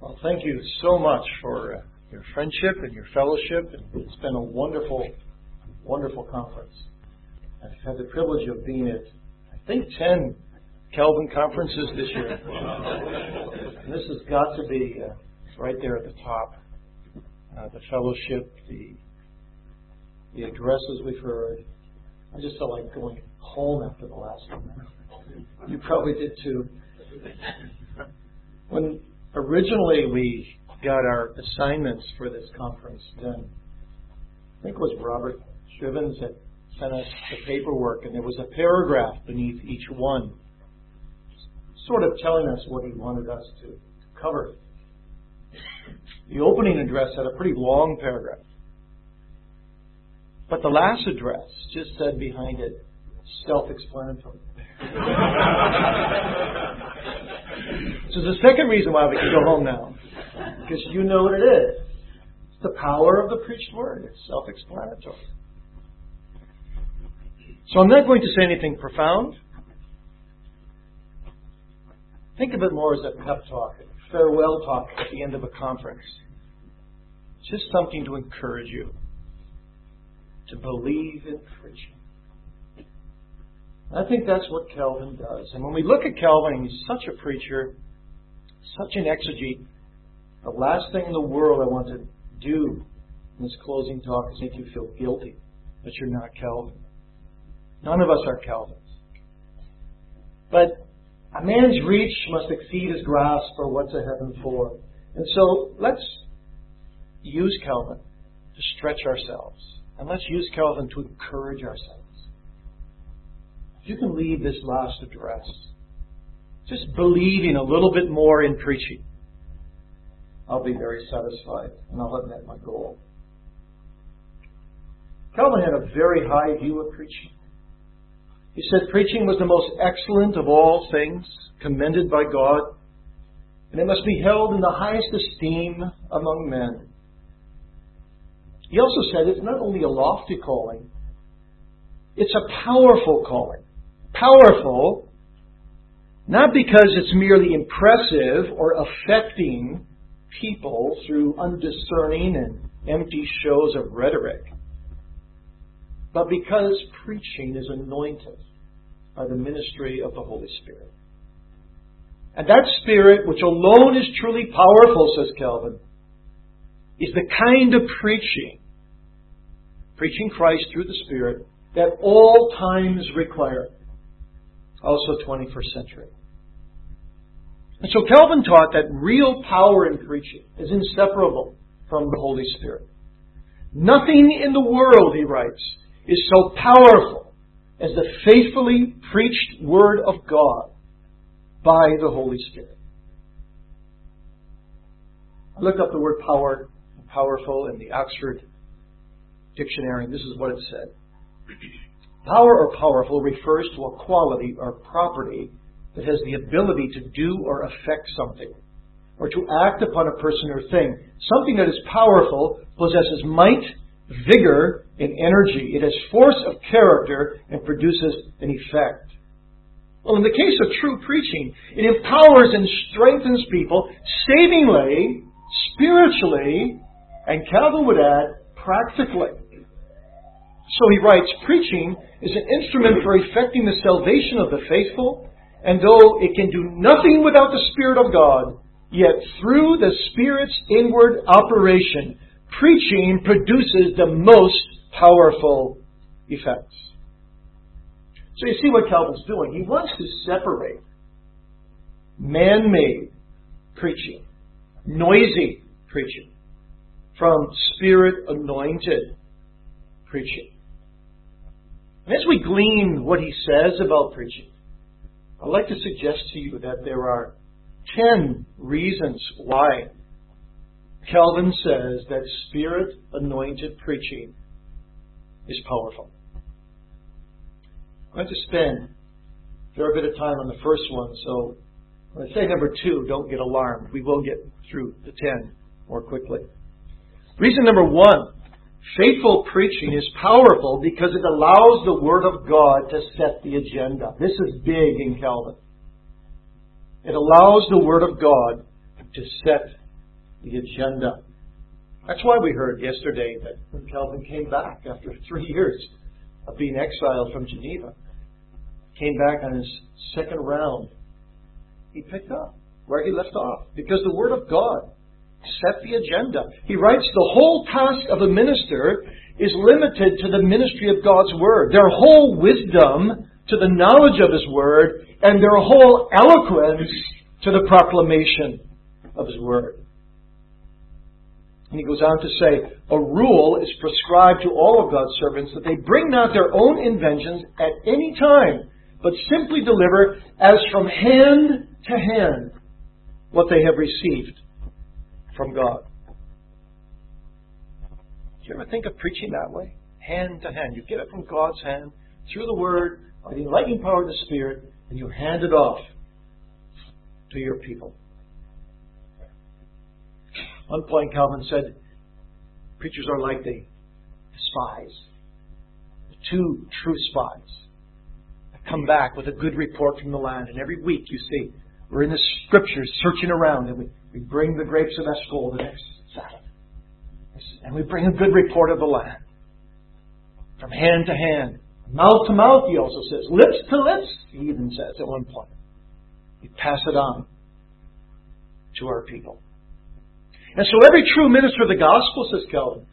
Well, thank you so much for uh, your friendship and your fellowship. And it's been a wonderful, wonderful conference. I've had the privilege of being at, I think, 10 Calvin conferences this year. and this has got to be uh, right there at the top. Uh, the fellowship, the the addresses we've heard. I just felt like going home after the last one. You probably did too. When originally we got our assignments for this conference, then I think it was Robert Strivens that sent us the paperwork, and there was a paragraph beneath each one, sort of telling us what he wanted us to cover. The opening address had a pretty long paragraph. But the last address just said behind it, self explanatory. Is the second reason why we can go home now. Because you know what it is. It's the power of the preached word. It's self explanatory. So I'm not going to say anything profound. Think of it more as a pep talk, a farewell talk at the end of a conference. It's just something to encourage you to believe in preaching. I think that's what Calvin does. And when we look at Calvin, he's such a preacher, such an exegete. The last thing in the world I want to do in this closing talk is make you feel guilty that you're not Calvin. None of us are Calvins. But a man's reach must exceed his grasp for what's a heaven for. And so let's use Calvin to stretch ourselves. And let's use Calvin to encourage ourselves. If you can leave this last address just believing a little bit more in preaching, I'll be very satisfied and I'll have met my goal. Calvin had a very high view of preaching. He said preaching was the most excellent of all things, commended by God, and it must be held in the highest esteem among men. He also said it's not only a lofty calling, it's a powerful calling. Powerful, not because it's merely impressive or affecting people through undiscerning and empty shows of rhetoric, but because preaching is anointed by the ministry of the Holy Spirit. And that Spirit, which alone is truly powerful, says Calvin, is the kind of preaching, preaching Christ through the Spirit, that all times require. Also 21st century. And so Calvin taught that real power in preaching is inseparable from the Holy Spirit. Nothing in the world, he writes, is so powerful as the faithfully preached Word of God by the Holy Spirit. I looked up the word power, powerful, in the Oxford Dictionary, and this is what it said. Power or powerful refers to a quality or property that has the ability to do or affect something, or to act upon a person or thing. Something that is powerful possesses might, vigor, and energy. It has force of character and produces an effect. Well, in the case of true preaching, it empowers and strengthens people savingly, spiritually, and Calvin would add, practically. So he writes, preaching is an instrument for effecting the salvation of the faithful, and though it can do nothing without the Spirit of God, yet through the Spirit's inward operation, preaching produces the most powerful effects. So you see what Calvin's doing. He wants to separate man made preaching, noisy preaching, from spirit anointed preaching. And as we glean what he says about preaching, I'd like to suggest to you that there are ten reasons why Calvin says that spirit anointed preaching is powerful. I'm going to spend a fair bit of time on the first one, so when I say number two, don't get alarmed. We will get through the ten more quickly. Reason number one faithful preaching is powerful because it allows the Word of God to set the agenda. This is big in Calvin. It allows the Word of God to set the agenda. That's why we heard yesterday that when Calvin came back after three years of being exiled from Geneva, came back on his second round, he picked up where he left off because the Word of God set the agenda. He writes the whole task of a minister is limited to the ministry of God's Word. Their whole wisdom to the knowledge of His Word and their whole eloquence to the proclamation of His Word. And he goes on to say, a rule is prescribed to all of God's servants that they bring not their own inventions at any time, but simply deliver as from hand to hand what they have received from God. Do you ever think of preaching that way? Hand to hand. You get it from God's hand through the Word by the enlightening power of the Spirit, and you hand it off to your people. One point, Calvin said, preachers are like the spies, the two true spies that come back with a good report from the land. And every week, you see, we're in the scriptures searching around, and we, we bring the grapes of Eshcol the next Sabbath. And we bring a good report of the land. From hand to hand. Mouth to mouth, he also says. Lips to lips, he even says at one point. We pass it on to our people. And so every true minister of the gospel, says Calvin,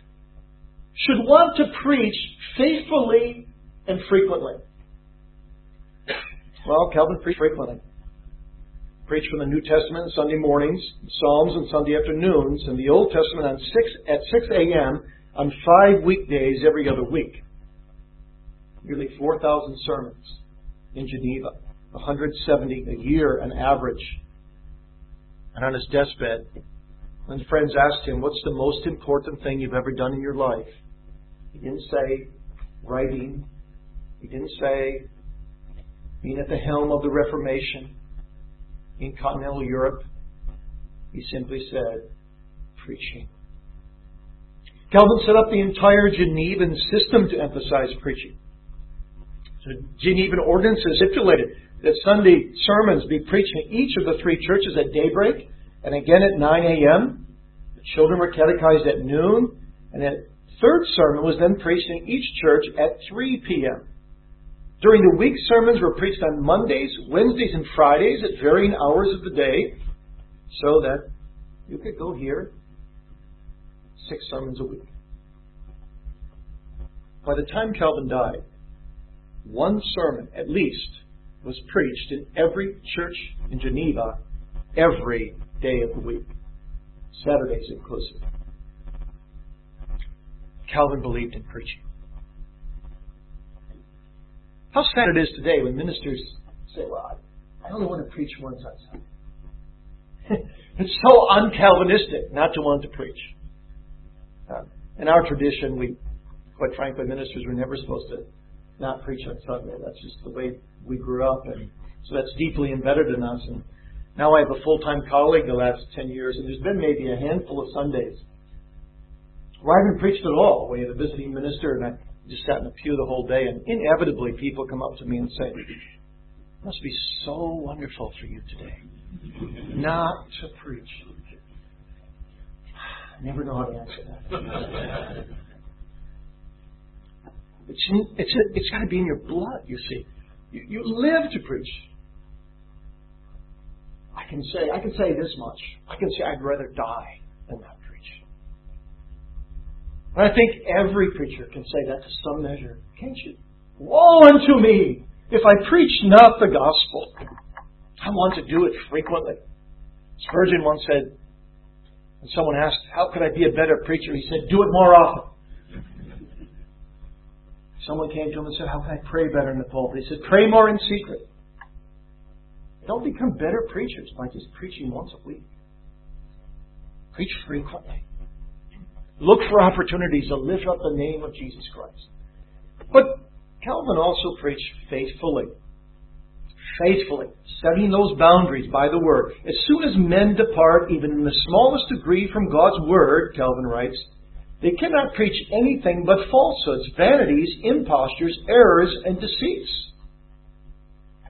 should want to preach faithfully and frequently. Well, Calvin preached frequently. Preached from the New Testament on Sunday mornings, Psalms on Sunday afternoons, and the Old Testament on six at six a.m. on five weekdays every other week. Nearly four thousand sermons in Geneva, 170 a year on average. And on his deathbed, when friends asked him, What's the most important thing you've ever done in your life? He didn't say writing. He didn't say being at the helm of the Reformation in continental Europe. He simply said preaching. Calvin set up the entire Genevan system to emphasize preaching. The Genevan ordinances stipulated that Sunday sermons be preached in each of the three churches at daybreak and again at 9 a.m. The children were catechized at noon, and a third sermon was then preached in each church at 3 p.m. During the week, sermons were preached on Mondays, Wednesdays, and Fridays at varying hours of the day, so that you could go hear six sermons a week. By the time Calvin died, one sermon at least was preached in every church in Geneva every day of the week, Saturdays inclusive. Calvin believed in preaching. How sad it is today when ministers say, Well, I only want to preach once on Sunday. it's so un-Calvinistic not to want to preach. Uh, in our tradition, we, quite frankly, ministers were never supposed to not preach on Sunday. That's just the way we grew up, and so that's deeply embedded in us. And now I have a full-time colleague the last 10 years, and there's been maybe a handful of Sundays where I haven't preached at all. We had a visiting minister, and I just sat in the pew the whole day, and inevitably people come up to me and say, must be so wonderful for you today not to preach. I never know how to answer that. It's, it's, it's got to be in your blood, you see. You, you live to preach. I can say, I can say this much. I can say I'd rather die than. And I think every preacher can say that to some measure, can't you? Woe unto me if I preach not the gospel. I want to do it frequently. Spurgeon once said, when someone asked, How could I be a better preacher? He said, Do it more often. Someone came to him and said, How can I pray better in the pulpit? He said, Pray more in secret. Don't become better preachers by just preaching once a week. Preach frequently. Look for opportunities to lift up the name of Jesus Christ. But Calvin also preached faithfully. Faithfully, setting those boundaries by the Word. As soon as men depart, even in the smallest degree, from God's Word, Calvin writes, they cannot preach anything but falsehoods, vanities, impostures, errors, and deceits.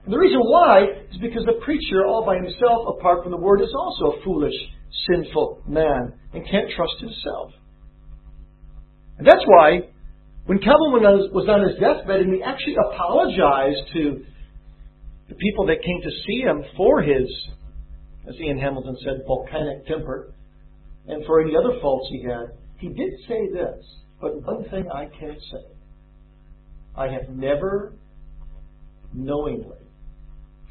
And the reason why is because the preacher, all by himself, apart from the word, is also a foolish sinful man and can't trust himself. And that's why when Calvin was on his deathbed and he actually apologized to the people that came to see him for his, as Ian Hamilton said, volcanic temper, and for any other faults he had, he did say this, but one thing I can say I have never knowingly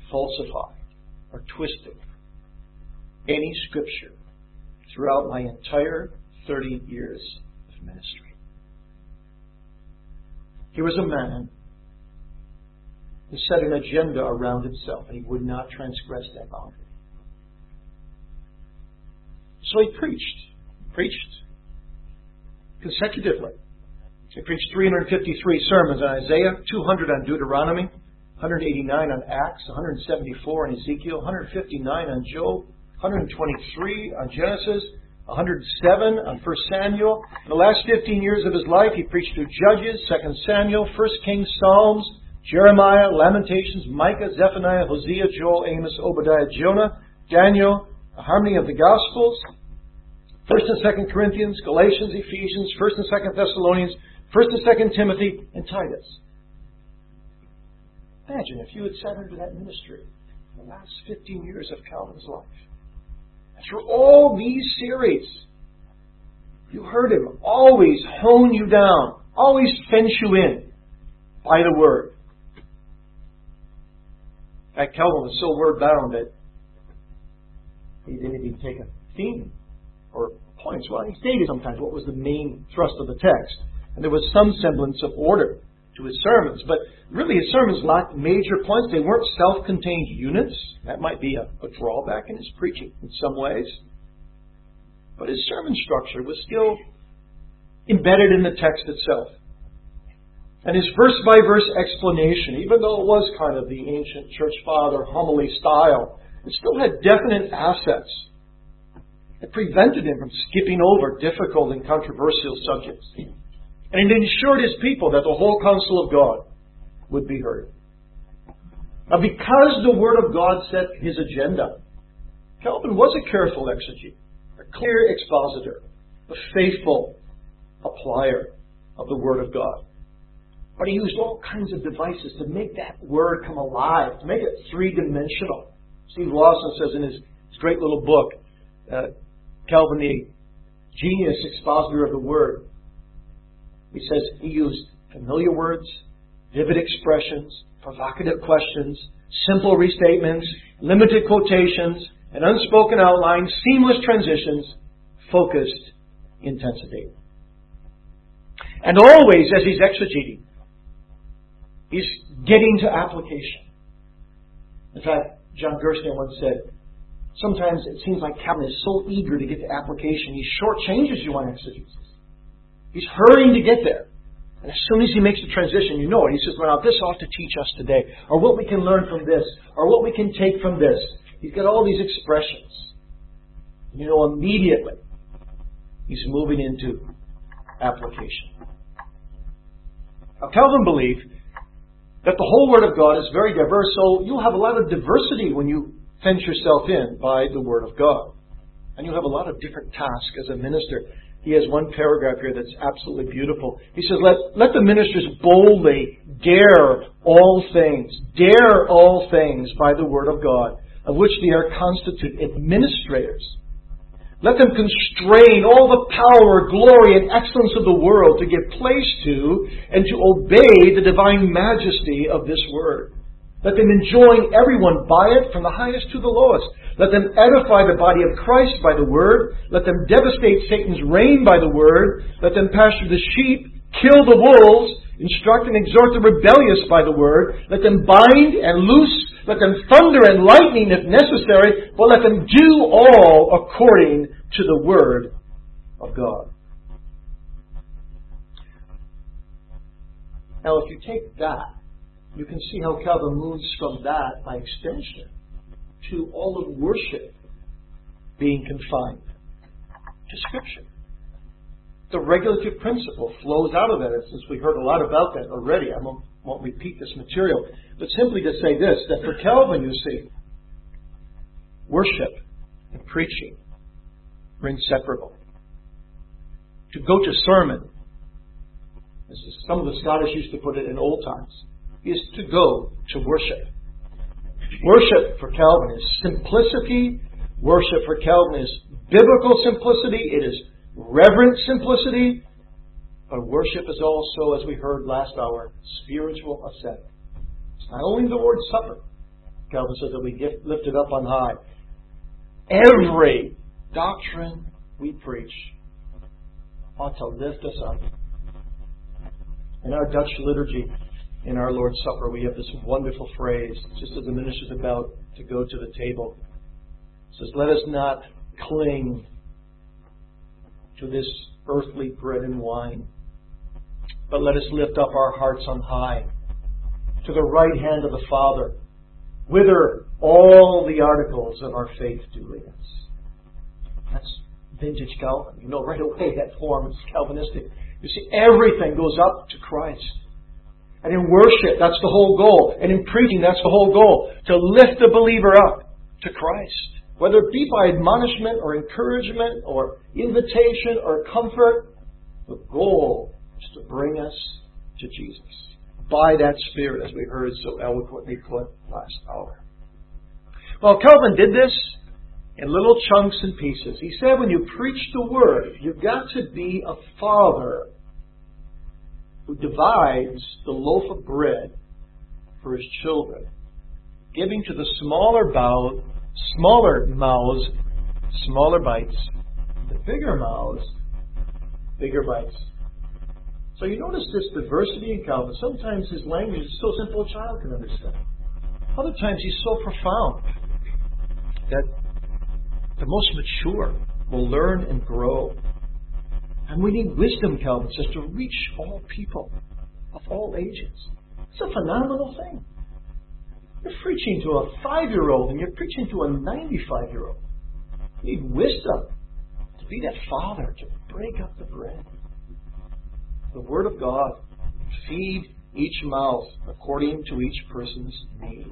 falsified or twisted any scripture throughout my entire 30 years of ministry. He was a man who set an agenda around himself, and he would not transgress that boundary. So he preached, preached consecutively. He preached 353 sermons on Isaiah, 200 on Deuteronomy, 189 on Acts, 174 on Ezekiel, 159 on Job, 123 on Genesis, 107 on 1 Samuel. In the last 15 years of his life, he preached through Judges, 2 Samuel, 1 Kings, Psalms, Jeremiah, Lamentations, Micah, Zephaniah, Hosea, Joel, Amos, Obadiah, Jonah, Daniel, the harmony of the Gospels, 1 and 2 Corinthians, Galatians, Ephesians, 1 and 2 Thessalonians, 1 and 2 Timothy, and Titus. Imagine if you had sat under that ministry the last 15 years of Calvin's life. Through all these series, you heard him always hone you down, always fence you in by the Word. In fact, Calvin was so word bound that he didn't even take a theme or points. Well, he stated sometimes what was the main thrust of the text. And there was some semblance of order to his sermons. But really, his sermons lacked major points. They weren't self contained units. That might be a, a drawback in his preaching in some ways. But his sermon structure was still embedded in the text itself. And his verse by verse explanation, even though it was kind of the ancient church father homily style, it still had definite assets. It prevented him from skipping over difficult and controversial subjects. And ensured his people that the whole counsel of God would be heard. Now, because the Word of God set his agenda, Calvin was a careful exegete, a clear expositor, a faithful applier of the Word of God. But he used all kinds of devices to make that word come alive, to make it three dimensional. Steve Lawson says in his, his great little book, uh, Calvin, the genius expositor of the word, he says he used familiar words, vivid expressions, provocative questions, simple restatements, limited quotations, and unspoken outlines, seamless transitions, focused intensity. And always, as he's exegeting, He's getting to application. In fact, John Gerstner once said, sometimes it seems like Calvin is so eager to get to application, he shortchanges you on exegesis. He's hurrying to get there. And as soon as he makes the transition, you know it. He says, well, now this ought to teach us today, or what we can learn from this, or what we can take from this. He's got all these expressions. You know, immediately, he's moving into application. Now, Calvin believed that the whole Word of God is very diverse, so you'll have a lot of diversity when you fence yourself in by the Word of God. And you'll have a lot of different tasks as a minister. He has one paragraph here that's absolutely beautiful. He says, let, let the ministers boldly dare all things, dare all things by the Word of God, of which they are constituted administrators let them constrain all the power, glory, and excellence of the world to give place to and to obey the divine majesty of this word. Let them enjoin everyone by it from the highest to the lowest. Let them edify the body of Christ by the word. Let them devastate Satan's reign by the word. Let them pasture the sheep, kill the wolves, instruct and exhort the rebellious by the word. Let them bind and loose let them thunder and lightning if necessary, but let them do all according to the word of God. Now, if you take that, you can see how Calvin moves from that by extension to all of worship being confined to Scripture. The regulative principle flows out of that, and since we heard a lot about that already, I won't, won't repeat this material. But simply to say this that for Calvin, you see, worship and preaching are inseparable. To go to sermon, as some of the Scottish used to put it in old times, is to go to worship. Worship for Calvin is simplicity. Worship for Calvin is biblical simplicity. It is reverent simplicity. But worship is also, as we heard last hour, spiritual ascent. It's not only the Lord's Supper. Calvin says that we get lifted up on high. Every doctrine we preach ought to lift us up. In our Dutch liturgy, in our Lord's Supper, we have this wonderful phrase, just as the minister's about to go to the table. It says, Let us not cling to this earthly bread and wine, but let us lift up our hearts on high to the right hand of the Father, whither all the articles of our faith do lead us. That's vintage Calvin. You know right away that form is Calvinistic. You see, everything goes up to Christ. And in worship, that's the whole goal. And in preaching, that's the whole goal. To lift the believer up to Christ. Whether it be by admonishment or encouragement or invitation or comfort, the goal is to bring us to Jesus by that Spirit, as we heard so eloquently put last hour. Well, Calvin did this in little chunks and pieces. He said when you preach the Word, you've got to be a father who divides the loaf of bread for his children, giving to the smaller bow, smaller mouths, smaller bites, the bigger mouths, bigger bites. So you notice this diversity in Calvin. Sometimes his language is so simple a child can understand. Other times he's so profound that the most mature will learn and grow. And we need wisdom, Calvin says, to reach all people of all ages. It's a phenomenal thing. You're preaching to a five year old and you're preaching to a 95 year old. You need wisdom to be that father, to break up the bread the Word of God. Feed each mouth according to each person's need.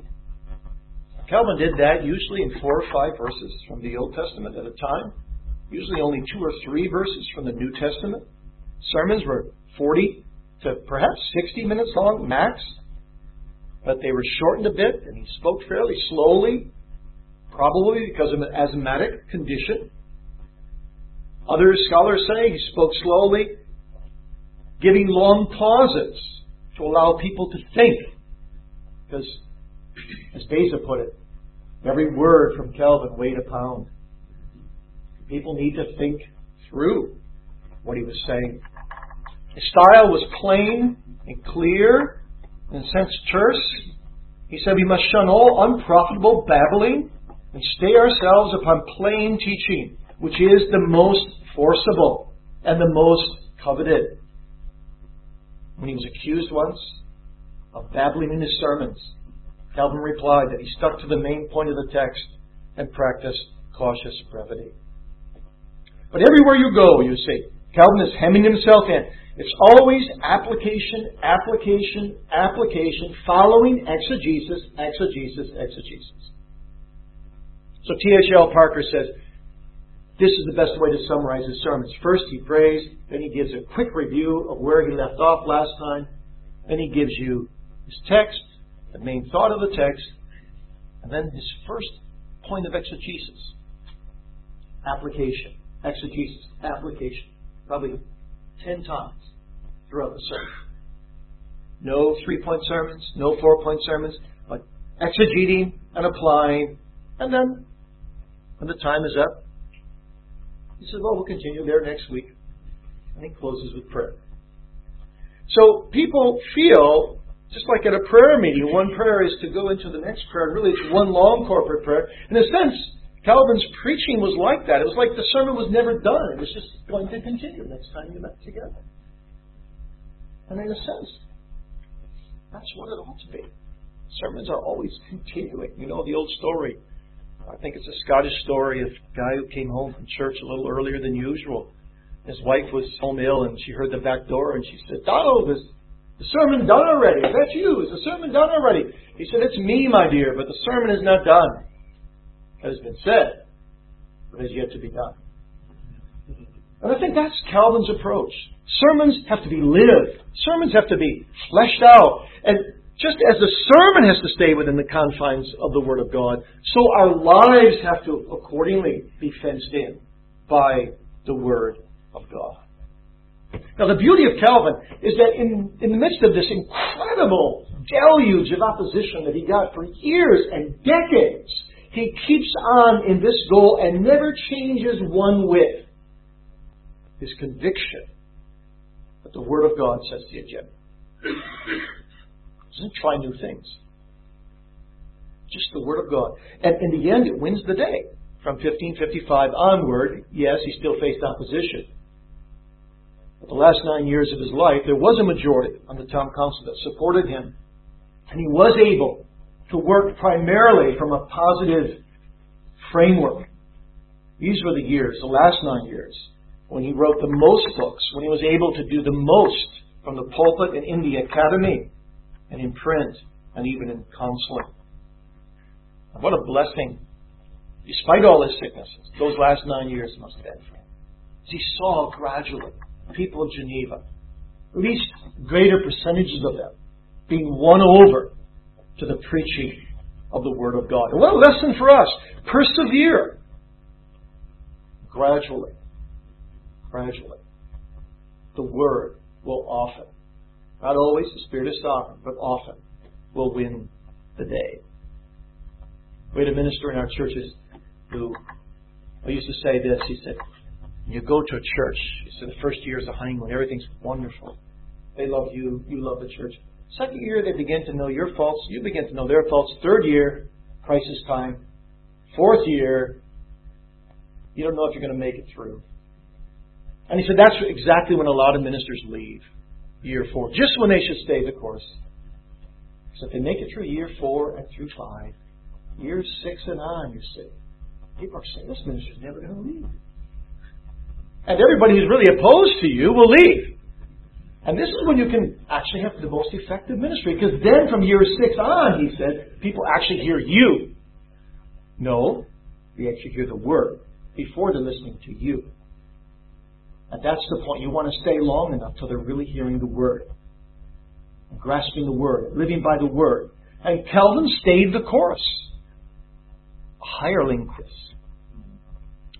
Calvin did that usually in four or five verses from the Old Testament at a time, usually only two or three verses from the New Testament. Sermons were 40 to perhaps 60 minutes long max, but they were shortened a bit, and he spoke fairly slowly, probably because of an asthmatic condition. Other scholars say he spoke slowly giving long pauses to allow people to think. Because, as Beza put it, every word from Calvin weighed a pound. People need to think through what he was saying. His style was plain and clear, in a sense terse. He said we must shun all unprofitable babbling and stay ourselves upon plain teaching, which is the most forcible and the most coveted when he was accused once of babbling in his sermons, Calvin replied that he stuck to the main point of the text and practiced cautious brevity. But everywhere you go, you see, Calvin is hemming himself in. It's always application, application, application, following exegesis, exegesis, exegesis. So T.H.L. Parker says, this is the best way to summarize his sermons. First, he prays, then he gives a quick review of where he left off last time, then he gives you his text, the main thought of the text, and then his first point of exegesis. Application. Exegesis. Application. Probably ten times throughout the sermon. No three point sermons, no four point sermons, but exegeting and applying, and then when the time is up, he says, well, we'll continue there next week. And he closes with prayer. So people feel, just like at a prayer meeting, one prayer is to go into the next prayer, and really it's one long corporate prayer. In a sense, Calvin's preaching was like that. It was like the sermon was never done. It was just going to continue next time you met together. And in a sense, that's what it ought to be. Sermons are always continuing. You know the old story I think it's a Scottish story of a guy who came home from church a little earlier than usual. His wife was home ill, and she heard the back door, and she said, Donald, is the sermon done already? Is that you? Is the sermon done already? He said, It's me, my dear, but the sermon is not done. Has been said, but has yet to be done. And I think that's Calvin's approach. Sermons have to be lived. Sermons have to be fleshed out. And just as the sermon has to stay within the confines of the Word of God, so our lives have to accordingly be fenced in by the Word of God. Now, the beauty of Calvin is that in, in the midst of this incredible deluge of opposition that he got for years and decades, he keeps on in this goal and never changes one whit. His conviction that the Word of God sets the agenda. Doesn't try new things. Just the Word of God. And in the end, it wins the day. From 1555 onward, yes, he still faced opposition. But the last nine years of his life, there was a majority on the town council that supported him. And he was able to work primarily from a positive framework. These were the years, the last nine years, when he wrote the most books, when he was able to do the most from the pulpit and in the academy and in print and even in counseling. And what a blessing, despite all his sicknesses, those last nine years must have been for him. He saw gradually people of Geneva, at least greater percentages of them, being won over to the preaching of the Word of God. And what a lesson for us! Persevere gradually. Gradually. The Word will often not always, the Spirit is sovereign, but often will win the day. We had a minister in our churches who I used to say this. He said, you go to a church, he said, the first year is a honeymoon, everything's wonderful. They love you, you love the church. Second year, they begin to know your faults, you begin to know their faults. Third year, crisis time. Fourth year, you don't know if you're going to make it through. And he said that's exactly when a lot of ministers leave year four, just when they should stay the course. So if they make it through year four and through five, year six and on, you see, people are saying, this minister's never going to leave. And everybody who's really opposed to you will leave. And this is when you can actually have the most effective ministry. Because then from year six on, he said, people actually hear you. No, they actually hear the word before they're listening to you. And that's the point. You want to stay long enough till they're really hearing the word, grasping the word, living by the word. And Calvin stayed the course. A hireling Chris,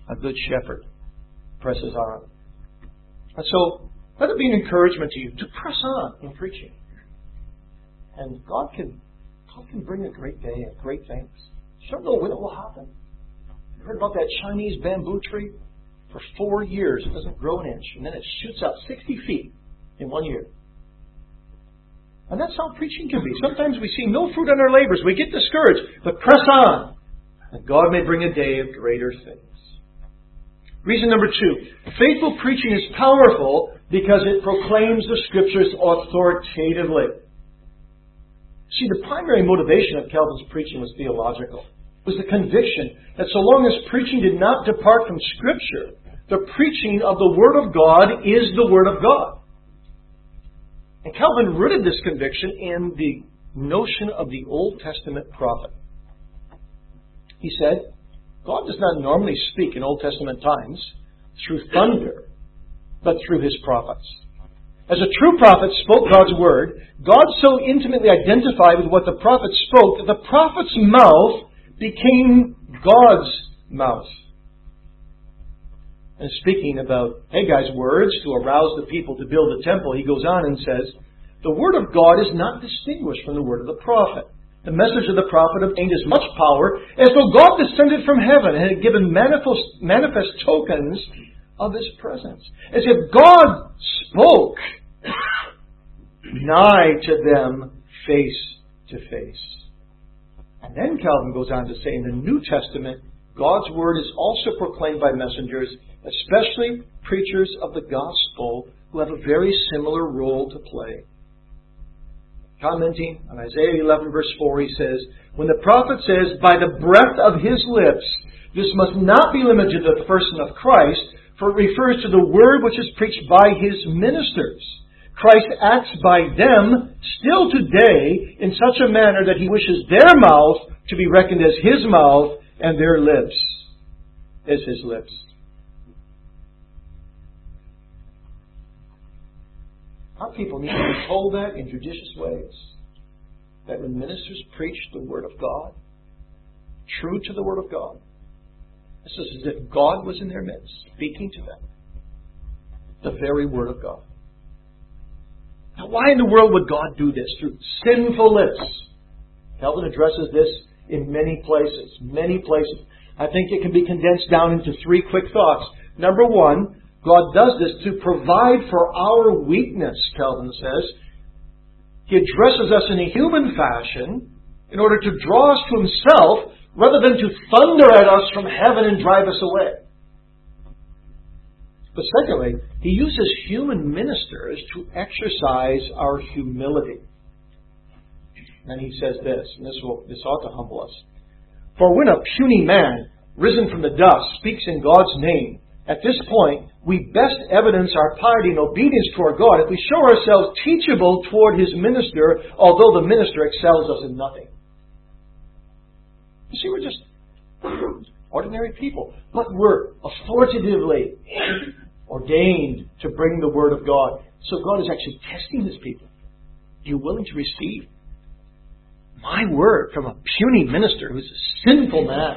a good shepherd, presses on. And so, let it be an encouragement to you to press on in preaching. And God can, God can bring a great day of great things. You don't know when it will happen. You heard about that Chinese bamboo tree? For four years, it doesn't grow an inch, and then it shoots out 60 feet in one year. And that's how preaching can be. Sometimes we see no fruit on our labors. We get discouraged, but press on, and God may bring a day of greater things. Reason number two faithful preaching is powerful because it proclaims the Scriptures authoritatively. See, the primary motivation of Calvin's preaching was theological It was the conviction that so long as preaching did not depart from Scripture, the preaching of the Word of God is the Word of God. And Calvin rooted this conviction in the notion of the Old Testament prophet. He said, God does not normally speak in Old Testament times through thunder, but through his prophets. As a true prophet spoke God's word, God so intimately identified with what the prophet spoke that the prophet's mouth became God's mouth. And speaking about Haggai's words to arouse the people to build the temple, he goes on and says, The word of God is not distinguished from the word of the prophet. The message of the prophet obtained as much power as though God descended from heaven and had given manifest, manifest tokens of his presence. As if God spoke nigh to them face to face. And then Calvin goes on to say in the New Testament, God's word is also proclaimed by messengers, especially preachers of the gospel who have a very similar role to play. Commenting on Isaiah 11, verse 4, he says, When the prophet says, by the breath of his lips, this must not be limited to the person of Christ, for it refers to the word which is preached by his ministers. Christ acts by them still today in such a manner that he wishes their mouth to be reckoned as his mouth and their lips as his lips. Our people need to be told that in judicious ways. That when ministers preach the Word of God, true to the Word of God, is as if God was in their midst, speaking to them. The very Word of God. Now, why in the world would God do this? Through sinful lips. Calvin addresses this in many places. Many places. I think it can be condensed down into three quick thoughts. Number one, God does this to provide for our weakness, Calvin says. He addresses us in a human fashion in order to draw us to Himself rather than to thunder at us from heaven and drive us away. But secondly, he uses human ministers to exercise our humility. And he says this, and this, will, this ought to humble us. For when a puny man, risen from the dust, speaks in God's name, at this point, we best evidence our piety and obedience toward God if we show ourselves teachable toward His minister, although the minister excels us in nothing. You see, we're just ordinary people, but we're authoritatively ordained to bring the Word of God. So God is actually testing His people. Are you willing to receive my word from a puny minister who's a sinful man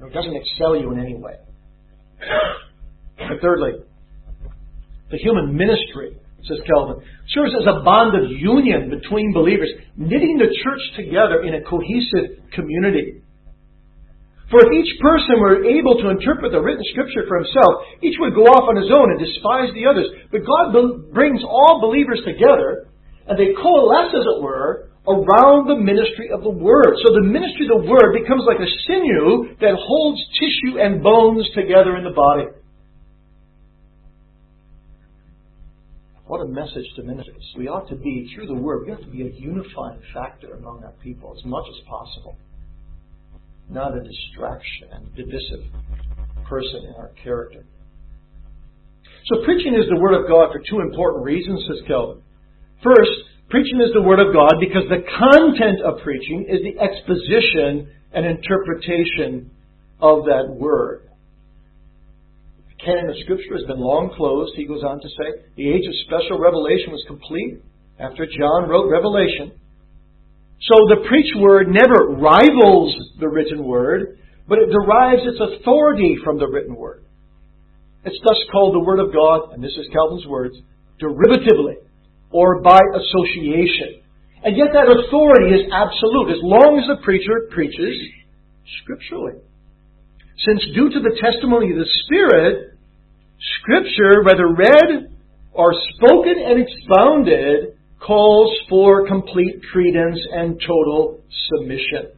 who doesn't excel you in any way? And thirdly, the human ministry, says Calvin, serves as a bond of union between believers, knitting the church together in a cohesive community. For if each person were able to interpret the written scripture for himself, each would go off on his own and despise the others. But God brings all believers together, and they coalesce, as it were, around the ministry of the Word. So the ministry of the Word becomes like a sinew that holds tissue and bones together in the body. What a message to ministers. We ought to be, through the Word, we ought to be a unifying factor among our people as much as possible not a distraction and divisive person in our character. So preaching is the Word of God for two important reasons, says Calvin. First, preaching is the Word of God because the content of preaching is the exposition and interpretation of that Word. Canon of Scripture has been long closed, he goes on to say. The age of special revelation was complete after John wrote Revelation. So the preached word never rivals the written word, but it derives its authority from the written word. It's thus called the Word of God, and this is Calvin's words, derivatively, or by association. And yet that authority is absolute as long as the preacher preaches scripturally. Since due to the testimony of the Spirit, Scripture, whether read or spoken and expounded, calls for complete credence and total submission.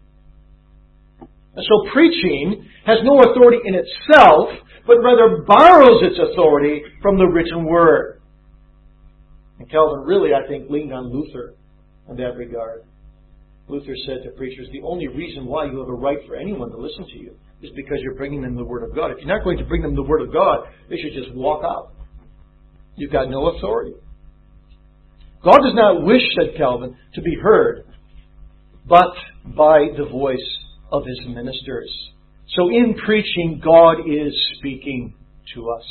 So preaching has no authority in itself, but rather borrows its authority from the written word. And Calvin really, I think, leaned on Luther in that regard. Luther said to preachers, the only reason why you have a right for anyone to listen to you is because you're bringing them the Word of God. If you're not going to bring them the Word of God, they should just walk out. You've got no authority. God does not wish, said Calvin, to be heard, but by the voice of his ministers. So in preaching, God is speaking to us.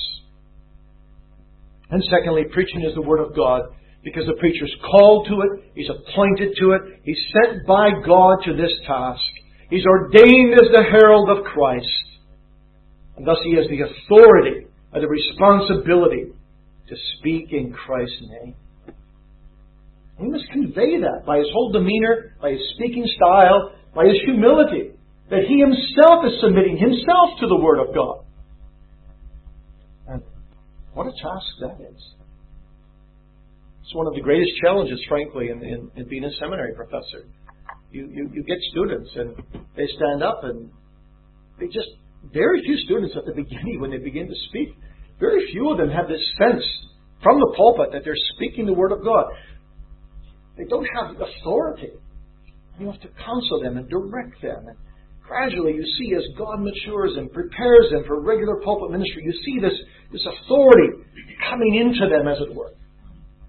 And secondly, preaching is the Word of God because the preacher is called to it, he's appointed to it, he's sent by God to this task. He's ordained as the herald of Christ. And thus he has the authority and the responsibility to speak in Christ's name. He must convey that by his whole demeanor, by his speaking style, by his humility, that he himself is submitting himself to the Word of God. And what a task that is. It's one of the greatest challenges, frankly, in, in, in being a seminary professor. You, you, you get students and they stand up and they just, very few students at the beginning, when they begin to speak, very few of them have this sense from the pulpit that they're speaking the Word of God. They don't have the authority. You have to counsel them and direct them. And gradually, you see, as God matures and prepares them for regular pulpit ministry, you see this, this authority coming into them, as it were.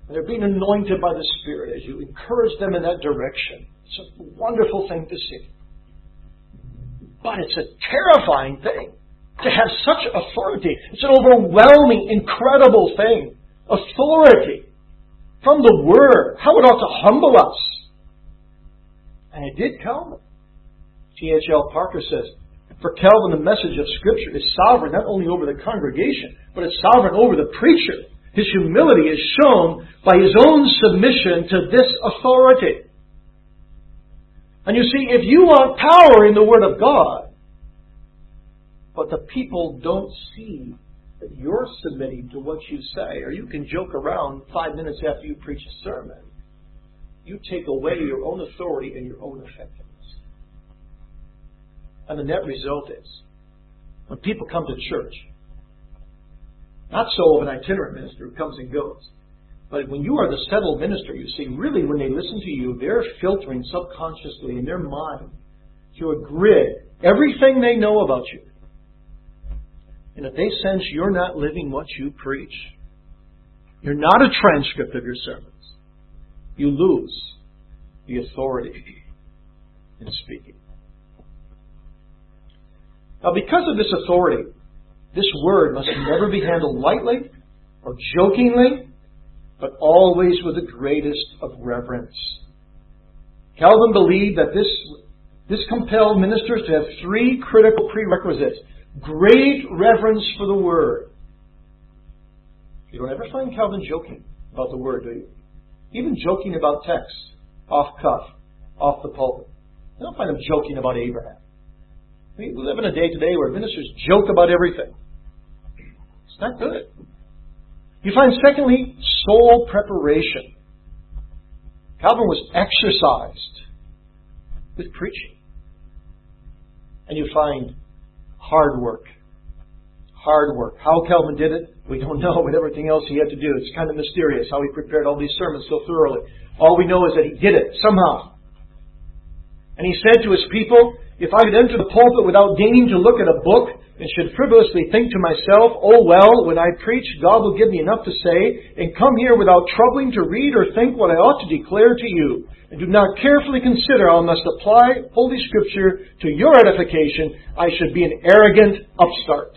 And they're being anointed by the Spirit as you encourage them in that direction. It's a wonderful thing to see. But it's a terrifying thing to have such authority. It's an overwhelming, incredible thing. Authority from the Word, how it ought to humble us. And it did Calvin. T.H.L. Parker says, for Calvin, the message of Scripture is sovereign not only over the congregation, but it's sovereign over the preacher. His humility is shown by his own submission to this authority. And you see, if you want power in the Word of God, but the people don't see that you're submitting to what you say, or you can joke around five minutes after you preach a sermon, you take away your own authority and your own effectiveness. And the net result is, when people come to church, not so of an itinerant minister who comes and goes, but when you are the settled minister, you see, really when they listen to you, they're filtering subconsciously in their mind to a grid everything they know about you. And if they sense you're not living what you preach, you're not a transcript of your sermons, you lose the authority in speaking. Now, because of this authority, this word must never be handled lightly or jokingly but always with the greatest of reverence. Calvin believed that this, this compelled ministers to have three critical prerequisites. Great reverence for the Word. You don't ever find Calvin joking about the Word, do you? Even joking about texts, off cuff, off the pulpit. You don't find him joking about Abraham. We live in a day today where ministers joke about everything. It's not good. You find, secondly, soul preparation. Calvin was exercised with preaching. And you find hard work. Hard work. How Calvin did it, we don't know, but everything else he had to do, it's kind of mysterious how he prepared all these sermons so thoroughly. All we know is that he did it somehow. And he said to his people, if I could enter the pulpit without deigning to look at a book, and should frivolously think to myself, oh well, when I preach, God will give me enough to say, and come here without troubling to read or think what I ought to declare to you, and do not carefully consider how I must apply Holy Scripture to your edification, I should be an arrogant upstart.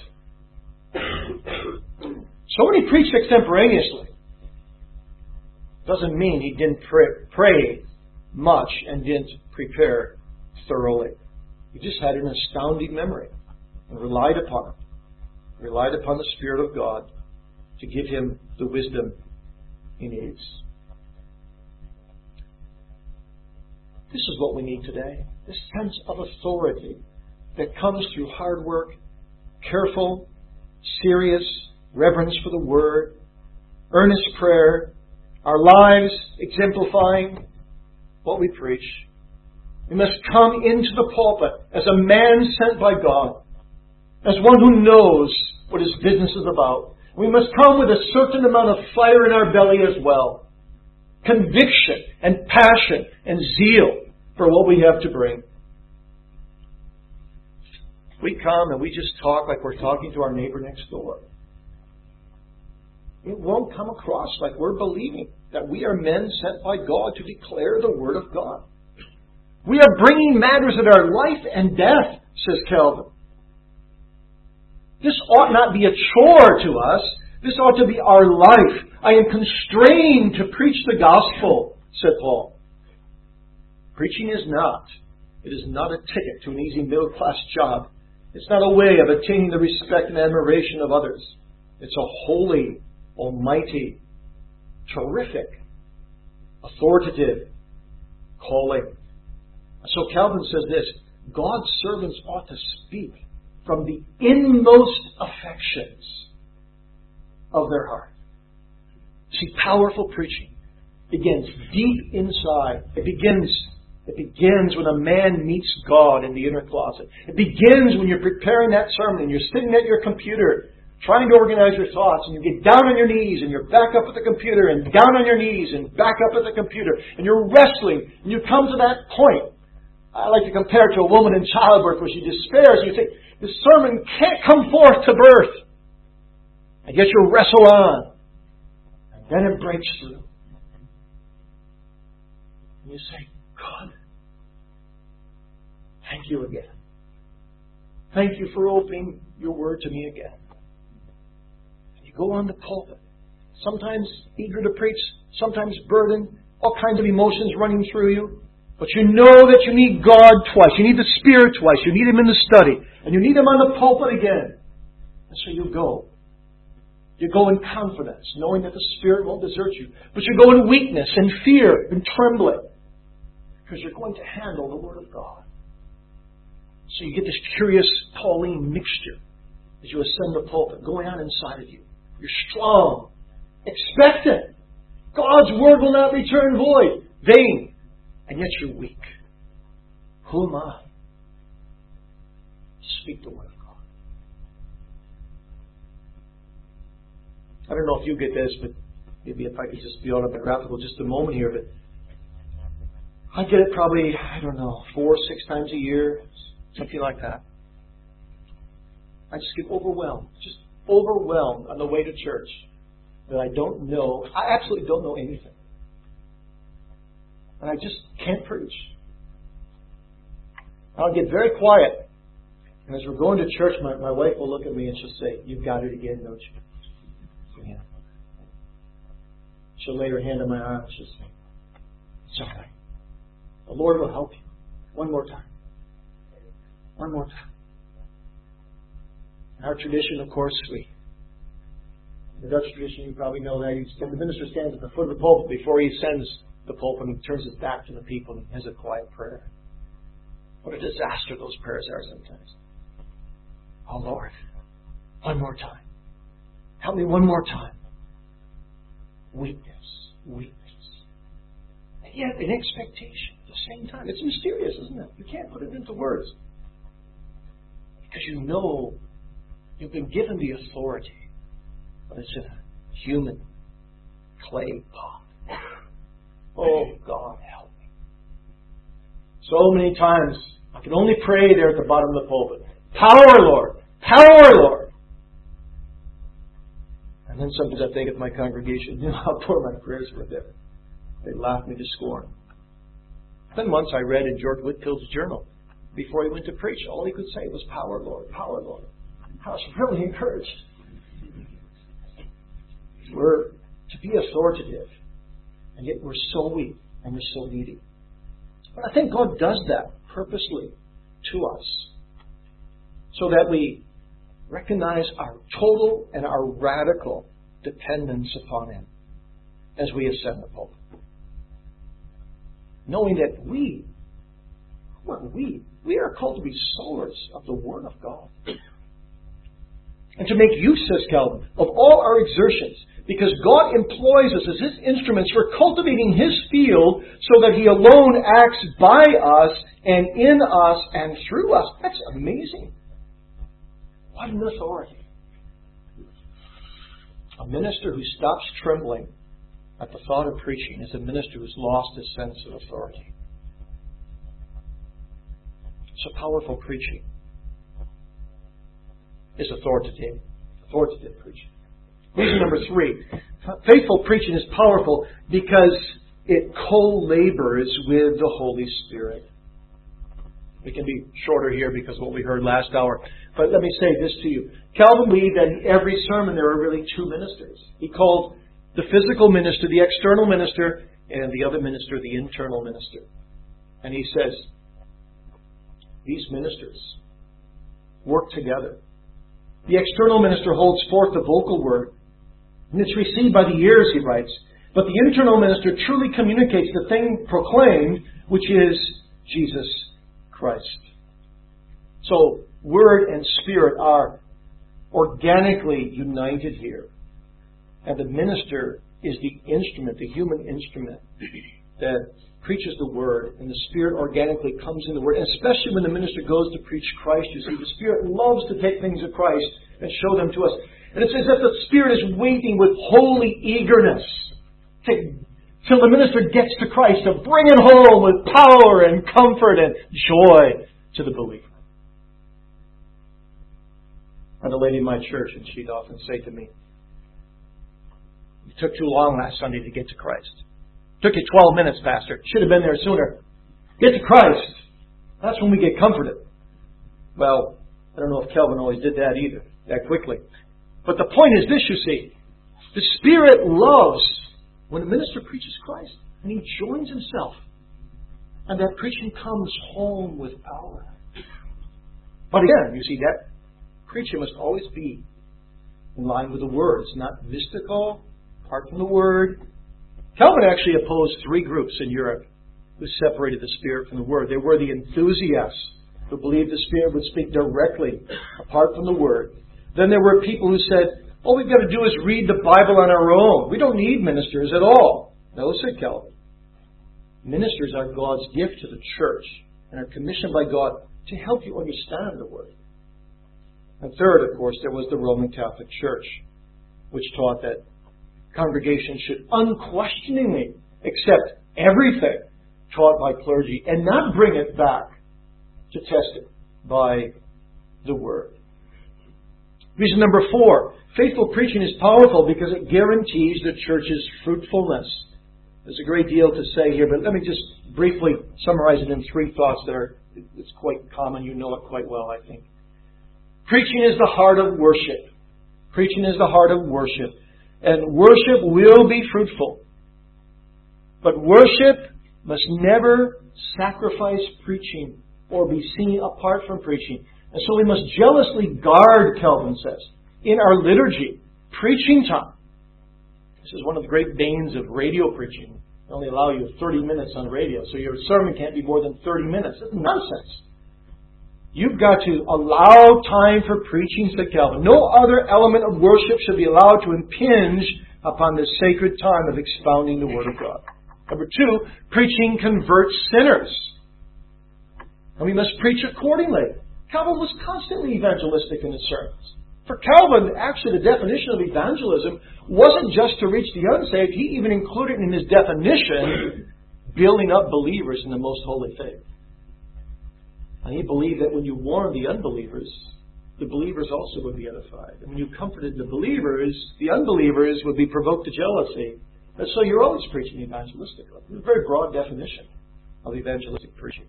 so when he preached extemporaneously, doesn't mean he didn't pray, much and didn't prepare thoroughly. He just had an astounding memory and relied upon relied upon the Spirit of God to give him the wisdom he needs. This is what we need today. This sense of authority that comes through hard work, careful, serious reverence for the Word, earnest prayer, our lives exemplifying what we preach. We must come into the pulpit as a man sent by God as one who knows what his business is about. We must come with a certain amount of fire in our belly as well. Conviction and passion and zeal for what we have to bring. We come and we just talk like we're talking to our neighbor next door. It won't come across like we're believing that we are men sent by God to declare the Word of God. We are bringing matters that are life and death, says Calvin. This ought not be a chore to us. This ought to be our life. I am constrained to preach the gospel, said Paul. Preaching is not. It is not a ticket to an easy middle class job. It's not a way of attaining the respect and admiration of others. It's a holy, almighty, terrific, authoritative calling. So Calvin says this God's servants ought to speak from the inmost affections of their heart. See, powerful preaching begins deep inside. It begins it begins when a man meets God in the inner closet. It begins when you're preparing that sermon and you're sitting at your computer trying to organize your thoughts and you get down on your knees and you're back up at the computer and down on your knees and back up at the computer and you're wrestling and you come to that point. I like to compare it to a woman in childbirth where she despairs and you say, the sermon can't come forth to birth. And yet you'll wrestle on. And then it breaks through. And you say, God, thank you again. Thank you for opening your word to me again. And you go on the pulpit, sometimes eager to preach, sometimes burdened, all kinds of emotions running through you. But you know that you need God twice. You need the Spirit twice. You need Him in the study. And you need Him on the pulpit again. And so you go. You go in confidence, knowing that the Spirit won't desert you. But you go in weakness and fear and trembling. Because you're going to handle the Word of God. So you get this curious Pauline mixture as you ascend the pulpit going on inside of you. You're strong, expectant. God's Word will not return void, vain, and yet you're weak. Who am I? Speak the Word of God. I don't know if you get this, but maybe if I could just be autobiographical just a moment here, but I get it probably, I don't know, four, six times a year, something like that. I just get overwhelmed, just overwhelmed on the way to church that I don't know, I absolutely don't know anything. And I just can't preach. I'll get very quiet. And as we're going to church, my, my wife will look at me and she'll say, You've got it again, don't you? Yeah. She'll lay her hand on my arm and she'll say, It's all right. The Lord will help you. One more time. One more time. In our tradition, of course, we the Dutch tradition, you probably know that the minister stands at the foot of the pulpit before he ascends the pulpit and turns his back to the people and has a quiet prayer. What a disaster those prayers are sometimes. Oh Lord, one more time. Help me one more time. Weakness, weakness. And yet an expectation at the same time. It's mysterious, isn't it? You can't put it into words. Because you know you've been given the authority but it's a human clay pot. Oh, God, help me. So many times, I can only pray there at the bottom of the pulpit. Power, Lord! Power, Lord! And then sometimes I think of my congregation, you know how poor my prayers were there. They laughed me to scorn. Then once I read in George Whitefield's journal, before he went to preach, all he could say was, Power, Lord, power, Lord. I was really encouraged. We're to be authoritative, and yet we're so weak and we're so needy. But I think God does that purposely to us so that we recognize our total and our radical dependence upon Him as we ascend the pulpit. Knowing that we, who are we? We are called to be sowers of the Word of God. And to make use, says Calvin, of all our exertions because God employs us as His instruments for cultivating His field so that He alone acts by us and in us and through us. That's amazing. What an authority. A minister who stops trembling at the thought of preaching is a minister who's lost his sense of authority. It's a powerful preaching is authoritative, authoritative preaching. Reason number three faithful preaching is powerful because it co labors with the Holy Spirit. We can be shorter here because of what we heard last hour. But let me say this to you. Calvin believed that in every sermon there are really two ministers. He called the physical minister the external minister, and the other minister the internal minister. And he says, these ministers work together. The external minister holds forth the vocal word, and it's received by the ears, he writes. But the internal minister truly communicates the thing proclaimed, which is Jesus Christ. So, word and spirit are organically united here. And the minister is the instrument, the human instrument that preaches the word, and the Spirit organically comes in the word. And especially when the minister goes to preach Christ, you see, the Spirit loves to take things of Christ and show them to us. And it's as if the Spirit is waiting with holy eagerness to, till the minister gets to Christ to bring it home with power and comfort and joy to the believer. I had a lady in my church, and she'd often say to me, You took too long last Sunday to get to Christ. Took you 12 minutes, Pastor. Should have been there sooner. Get to Christ. That's when we get comforted. Well, I don't know if Calvin always did that either, that quickly. But the point is this, you see. The Spirit loves when a minister preaches Christ and he joins himself. And that preaching comes home with power. But again, you see, that preaching must always be in line with the Word. It's not mystical, apart from the Word. Calvin actually opposed three groups in Europe who separated the Spirit from the Word. They were the enthusiasts who believed the Spirit would speak directly apart from the Word. Then there were people who said, all we've got to do is read the Bible on our own. We don't need ministers at all. No, said Calvin. Ministers are God's gift to the church and are commissioned by God to help you understand the Word. And third, of course, there was the Roman Catholic Church, which taught that congregations should unquestioningly accept everything taught by clergy and not bring it back to test it by the Word. Reason number four faithful preaching is powerful because it guarantees the church's fruitfulness. There's a great deal to say here, but let me just briefly summarize it in three thoughts that are it's quite common. You know it quite well, I think. Preaching is the heart of worship. Preaching is the heart of worship. And worship will be fruitful. But worship must never sacrifice preaching or be seen apart from preaching. And so we must jealously guard, Calvin says, in our liturgy, preaching time. This is one of the great banes of radio preaching. They only allow you 30 minutes on radio, so your sermon can't be more than 30 minutes. That's nonsense. You've got to allow time for preaching, said Calvin. No other element of worship should be allowed to impinge upon the sacred time of expounding the Word of God. Number two, preaching converts sinners. And we must preach accordingly. Calvin was constantly evangelistic in his sermons. For Calvin, actually, the definition of evangelism wasn't just to reach the unsaved, he even included in his definition building up believers in the most holy faith. And he believed that when you warned the unbelievers, the believers also would be edified. And when you comforted the believers, the unbelievers would be provoked to jealousy. And so you're always preaching evangelistically. It's a very broad definition of evangelistic preaching.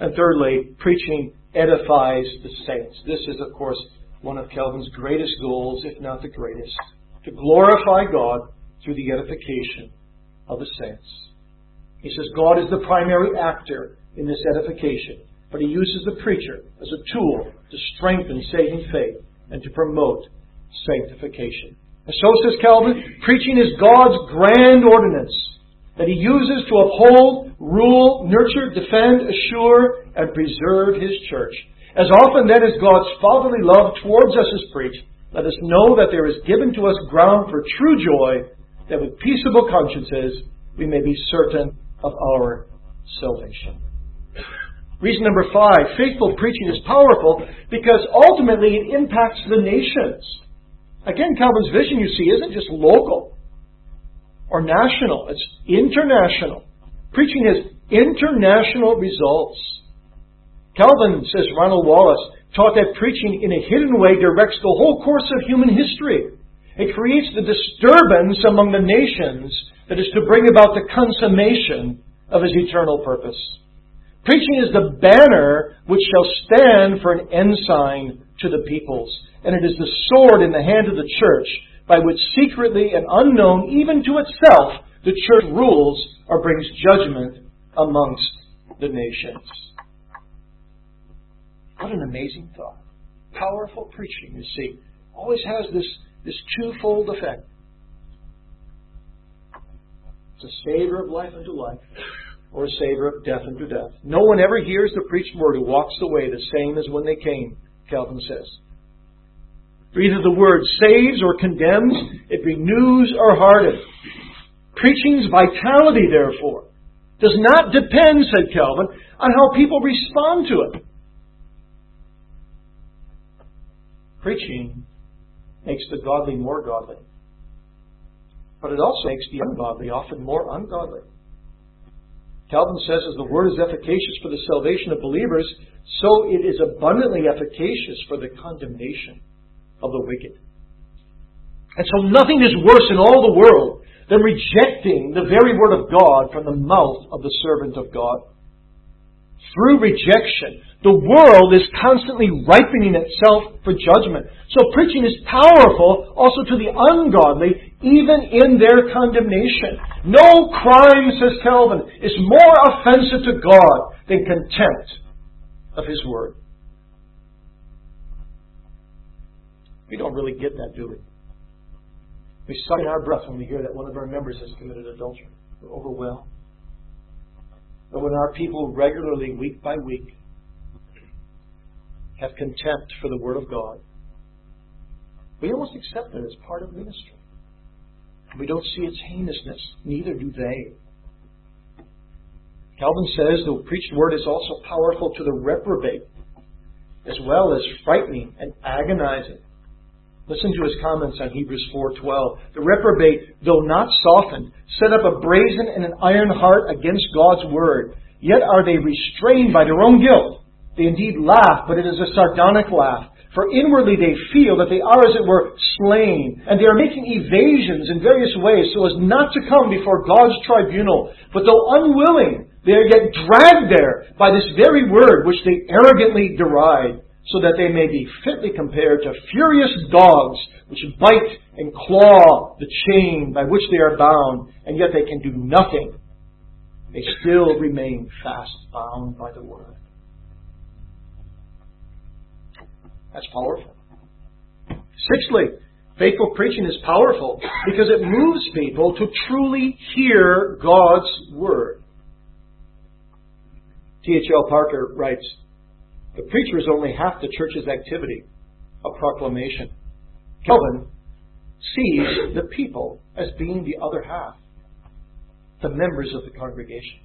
And thirdly, preaching edifies the saints. This is, of course, one of Calvin's greatest goals, if not the greatest, to glorify God through the edification of the saints. He says God is the primary actor in this edification, but he uses the preacher as a tool to strengthen saving faith and to promote sanctification. And so says Calvin, preaching is God's grand ordinance that he uses to uphold, rule, nurture, defend, assure, and preserve his church. As often then as God's fatherly love towards us is preached, let us know that there is given to us ground for true joy, that with peaceable consciences we may be certain of our salvation. Reason number five, faithful preaching is powerful because ultimately it impacts the nations. Again, Calvin's vision, you see, isn't just local or national, it's international. Preaching has international results. Calvin, says Ronald Wallace, taught that preaching in a hidden way directs the whole course of human history. It creates the disturbance among the nations that is to bring about the consummation of his eternal purpose. Preaching is the banner which shall stand for an ensign to the peoples, and it is the sword in the hand of the church by which secretly and unknown even to itself the church rules or brings judgment amongst the nations. What an amazing thought. Powerful preaching, you see, always has this, this twofold effect. It's a savor of life unto life, or a of death unto death. No one ever hears the preached word who walks away the same as when they came, Calvin says. For either the word saves or condemns, it renews or hardens. Preaching's vitality, therefore, does not depend, said Calvin, on how people respond to it. Preaching makes the godly more godly. But it also makes the ungodly often more ungodly. Calvin says, as the word is efficacious for the salvation of believers, so it is abundantly efficacious for the condemnation of the wicked. And so nothing is worse in all the world than rejecting the very word of God from the mouth of the servant of God. Through rejection, The world is constantly ripening itself for judgment. So preaching is powerful also to the ungodly, even in their condemnation. No crime, says Calvin, is more offensive to God than contempt of His Word. We don't really get that, do we? We suck in our breath when we hear that one of our members has committed adultery. We're overwhelmed. But when our people regularly, week by week, have contempt for the Word of God, we almost accept it as part of ministry. We don't see its heinousness, neither do they. Calvin says the preached word is also powerful to the reprobate, as well as frightening and agonizing. Listen to his comments on Hebrews 4:12. The reprobate, though not softened, set up a brazen and an iron heart against God's word. Yet are they restrained by their own guilt. They indeed laugh, but it is a sardonic laugh. For inwardly they feel that they are, as it were, slain, and they are making evasions in various ways so as not to come before God's tribunal. But though unwilling, they are yet dragged there by this very word which they arrogantly deride so that they may be fitly compared to furious dogs which bite and claw the chain by which they are bound, and yet they can do nothing. They still remain fast bound by the word. That's powerful. Sixthly, faithful preaching is powerful because it moves people to truly hear God's word. T.H.L. Parker writes, the preacher is only half the church's activity, a proclamation. Calvin sees the people as being the other half, the members of the congregation.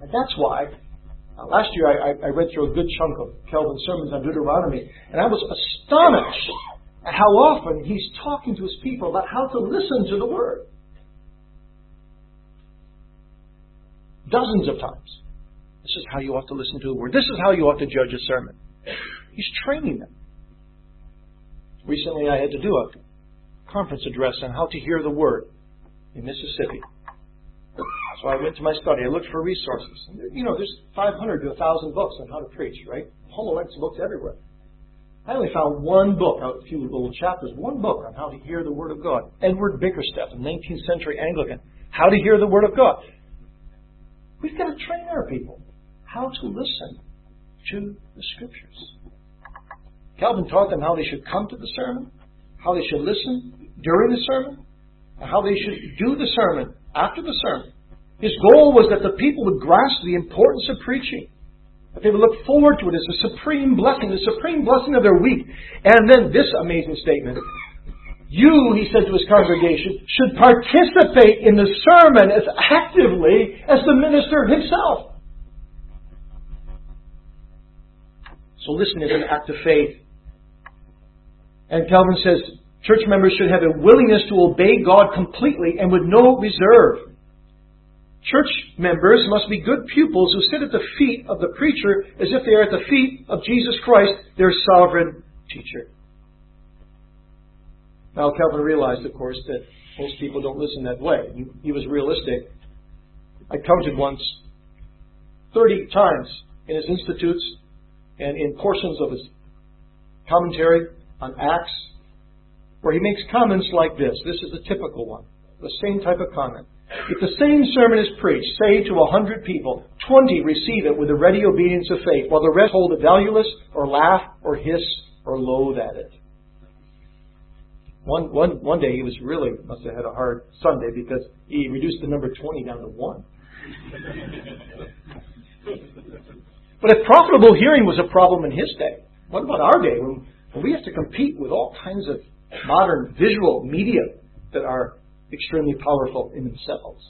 And that's why uh, last year I, I, read through a good chunk of Calvin's sermons on Deuteronomy, and I was astonished at how often he's talking to his people about how to listen to the Word. Dozens of times. This is how you ought to listen to the word. This is how you ought to judge a sermon. He's training them. Recently, I had to do a conference address on how to hear the word in Mississippi. So I went to my study. I looked for resources. You know, there's 500 to 1,000 books on how to preach, right? Homiletics books everywhere. I only found one book, a few little chapters, one book on how to hear the Word of God. Edward Bickersteth, a 19th century Anglican. How to hear the Word of God. We've got to train our people how to listen to the Scriptures. Calvin taught them how they should come to the sermon, how they should listen during the sermon, and how they should do the sermon after the sermon. His goal was that the people would grasp the importance of preaching, that they would look forward to it as a supreme blessing, the supreme blessing of their week. And then this amazing statement you, he said to his congregation, should participate in the sermon as actively as the minister himself. So listen is an act of faith. And Calvin says church members should have a willingness to obey God completely and with no reserve. Church members must be good pupils who sit at the feet of the preacher as if they are at the feet of Jesus Christ, their sovereign teacher. Now, Calvin realized, of course, that most people don't listen that way. He, he was realistic. I counted once 30 times in his institutes and in portions of his commentary on Acts, where he makes comments like this. This is the typical one, the same type of comment. If the same sermon is preached, say to a hundred people, twenty receive it with the ready obedience of faith, while the rest hold it valueless, or laugh, or hiss, or loathe at it. One, one, one day he was really, must have had a hard Sunday because he reduced the number 20 down to one. But if profitable hearing was a problem in his day, what about our day when, when we have to compete with all kinds of modern visual media that are extremely powerful in themselves?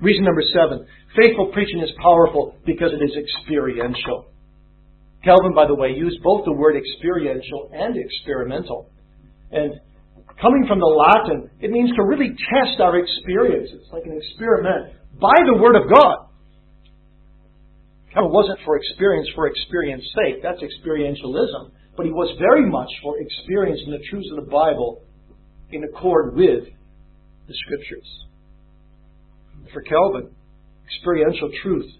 Reason number seven faithful preaching is powerful because it is experiential. Calvin, by the way, used both the word experiential and experimental. And coming from the Latin, it means to really test our experiences, like an experiment, by the Word of God. Calvin wasn't for experience for experience sake. That's experientialism. But he was very much for experiencing the truths of the Bible in accord with the Scriptures. For Calvin, experiential truth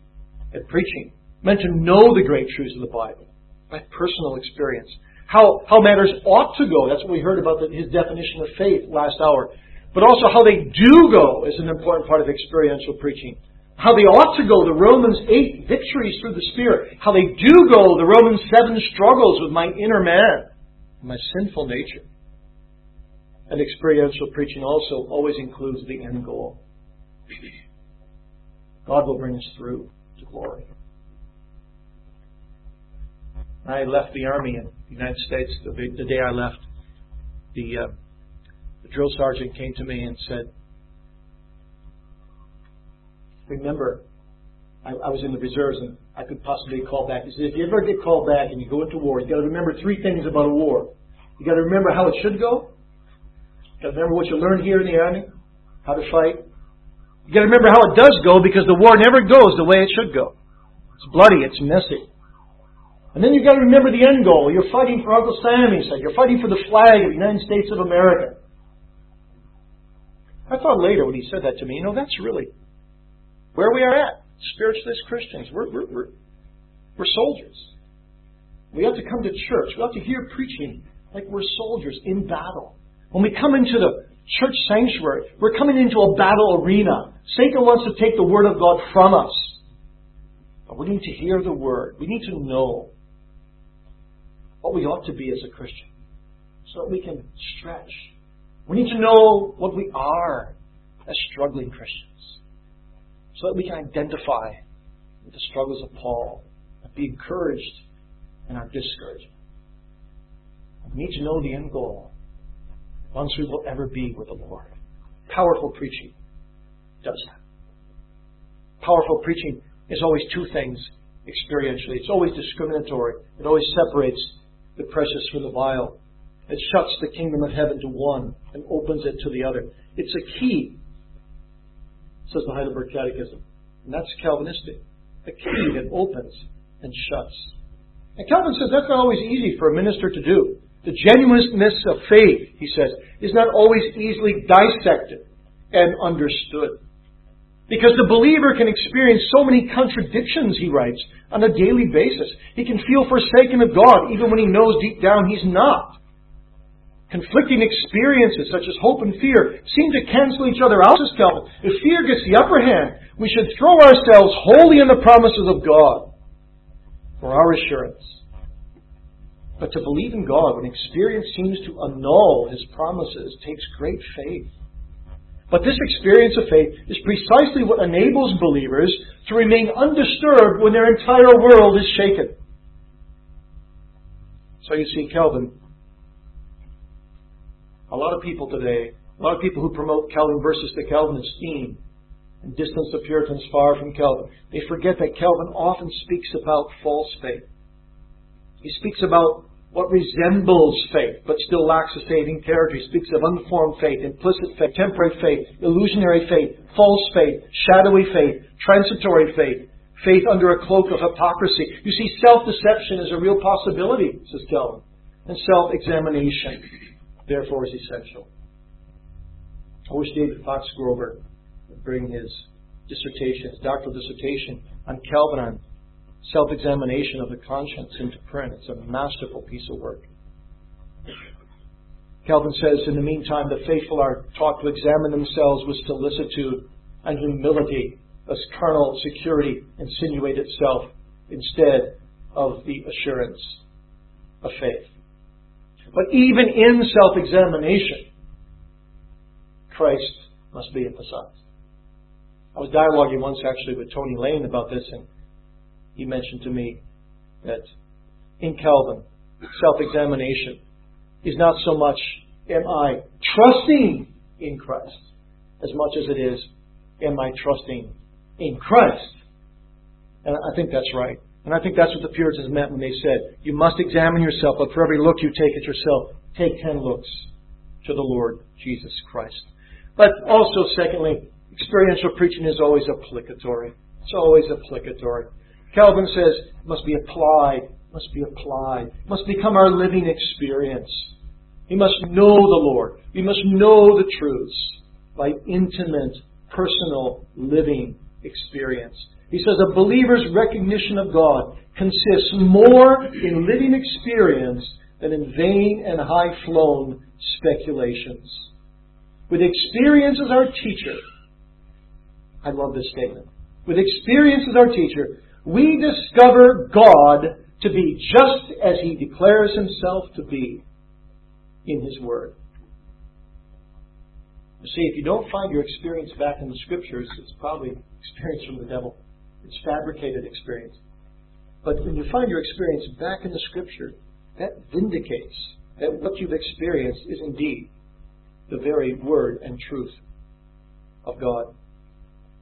and preaching meant to know the great truths of the Bible by personal experience. How, how matters ought to go. That's what we heard about the, his definition of faith last hour. But also how they do go is an important part of experiential preaching. How they ought to go, the Romans 8 victories through the Spirit. How they do go, the Romans 7 struggles with my inner man, my sinful nature. And experiential preaching also always includes the end goal. God will bring us through to glory. I left the Army in the United States the, day I left. The, uh, the drill sergeant came to me and said, Remember, I, I was in the reserves and I could possibly call back. He said, If you ever get called back and you go into war, you've got to remember three things about a war. You've got to remember how it should go. Got to remember what you learned here in the Army, how to fight. You've got to remember how it does go because the war never goes the way it should go. It's bloody, it's messy. And then you've got to remember the end goal. You're fighting for Uncle Sam, he said. You're fighting for the flag of the United States of America. I thought later when he said that to me, you know, that's really where we are at spiritually as Christians. We're, we're, we're, we're soldiers. We have to come to church. We have to hear preaching like we're soldiers in battle. When we come into the church sanctuary, we're coming into a battle arena. Satan wants to take the Word of God from us. But we need to hear the Word. We need to know what we ought to be as a Christian so that we can stretch. We need to know what we are as struggling Christians so that we can identify with the struggles of Paul and be encouraged in our discouragement. We need to know the end goal once we will ever be with the Lord. Powerful preaching does that. Powerful preaching is always two things experientially. It's always discriminatory. It always separates the precious from the vile. It shuts the kingdom of heaven to one and opens it to the other. It's a key, says the Heidelberg Catechism. And that's Calvinistic. A key that opens and shuts. And Calvin says that's not always easy for a minister to do. The genuineness of faith, he says, is not always easily dissected and understood. Because the believer can experience so many contradictions, he writes, on a daily basis. He can feel forsaken of God even when he knows deep down he's not. Conflicting experiences such as hope and fear seem to cancel each other out, says Calvin. If fear gets the upper hand, we should throw ourselves wholly in the promises of God for our assurance. But to believe in God when experience seems to annul his promises takes great faith. But this experience of faith is precisely what enables believers to remain undisturbed when their entire world is shaken. So you see, Calvin, a lot of people today, a lot of people who promote Calvin versus the Calvinist theme and distance the Puritans far from Calvin, they forget that Calvin often speaks about false faith. He speaks about what resembles faith, but still lacks a saving character. He speaks of unformed faith, implicit faith, temporary faith, illusionary faith, false faith, shadowy faith, transitory faith, faith under a cloak of hypocrisy. You see, self-deception is a real possibility, says Calvin, and self-examination, therefore, is essential. I wish David Fox Grover would bring his dissertation, his doctoral dissertation on Calvin on self examination of the conscience into print. It's a masterful piece of work. Calvin says, in the meantime, the faithful are taught to examine themselves with solicitude and humility, as carnal security insinuate itself instead of the assurance of faith. But even in self examination, Christ must be emphasized. I was dialoguing once actually with Tony Lane about this, and he mentioned to me that in Calvin, self examination is not so much, am I trusting in Christ, as much as it is, am I trusting in Christ? And I think that's right. And I think that's what the Puritans meant when they said, you must examine yourself, but for every look you take at yourself, take ten looks to the Lord Jesus Christ. But also, secondly, experiential preaching is always applicatory. It's always applicatory. Calvin says must be applied, must be applied, must become our living experience. We must know the Lord. We must know the truths by intimate, personal, living experience. He says a believer's recognition of God consists more in living experience than in vain and high flown speculations. With experience as our teacher, I love this statement. With experience as our teacher, we discover God to be just as He declares Himself to be in His Word. You see, if you don't find your experience back in the Scriptures, it's probably experience from the devil. It's fabricated experience. But when you find your experience back in the Scripture, that vindicates that what you've experienced is indeed the very Word and truth of God.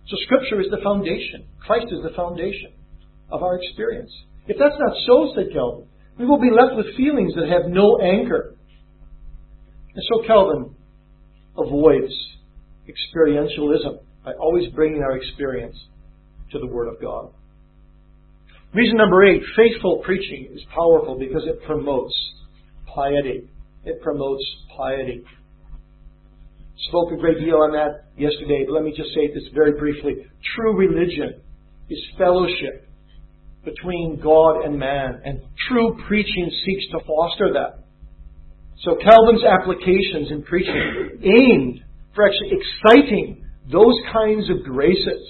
So Scripture is the foundation. Christ is the foundation of our experience. If that's not so, said Calvin, we will be left with feelings that have no anchor. And so Calvin avoids experientialism by always bringing our experience to the Word of God. Reason number eight, faithful preaching is powerful because it promotes piety. It promotes piety. Spoke a great deal on that yesterday, but let me just say this very briefly. True religion is fellowship between God and man, and true preaching seeks to foster that. So Calvin's applications in preaching aimed for actually exciting those kinds of graces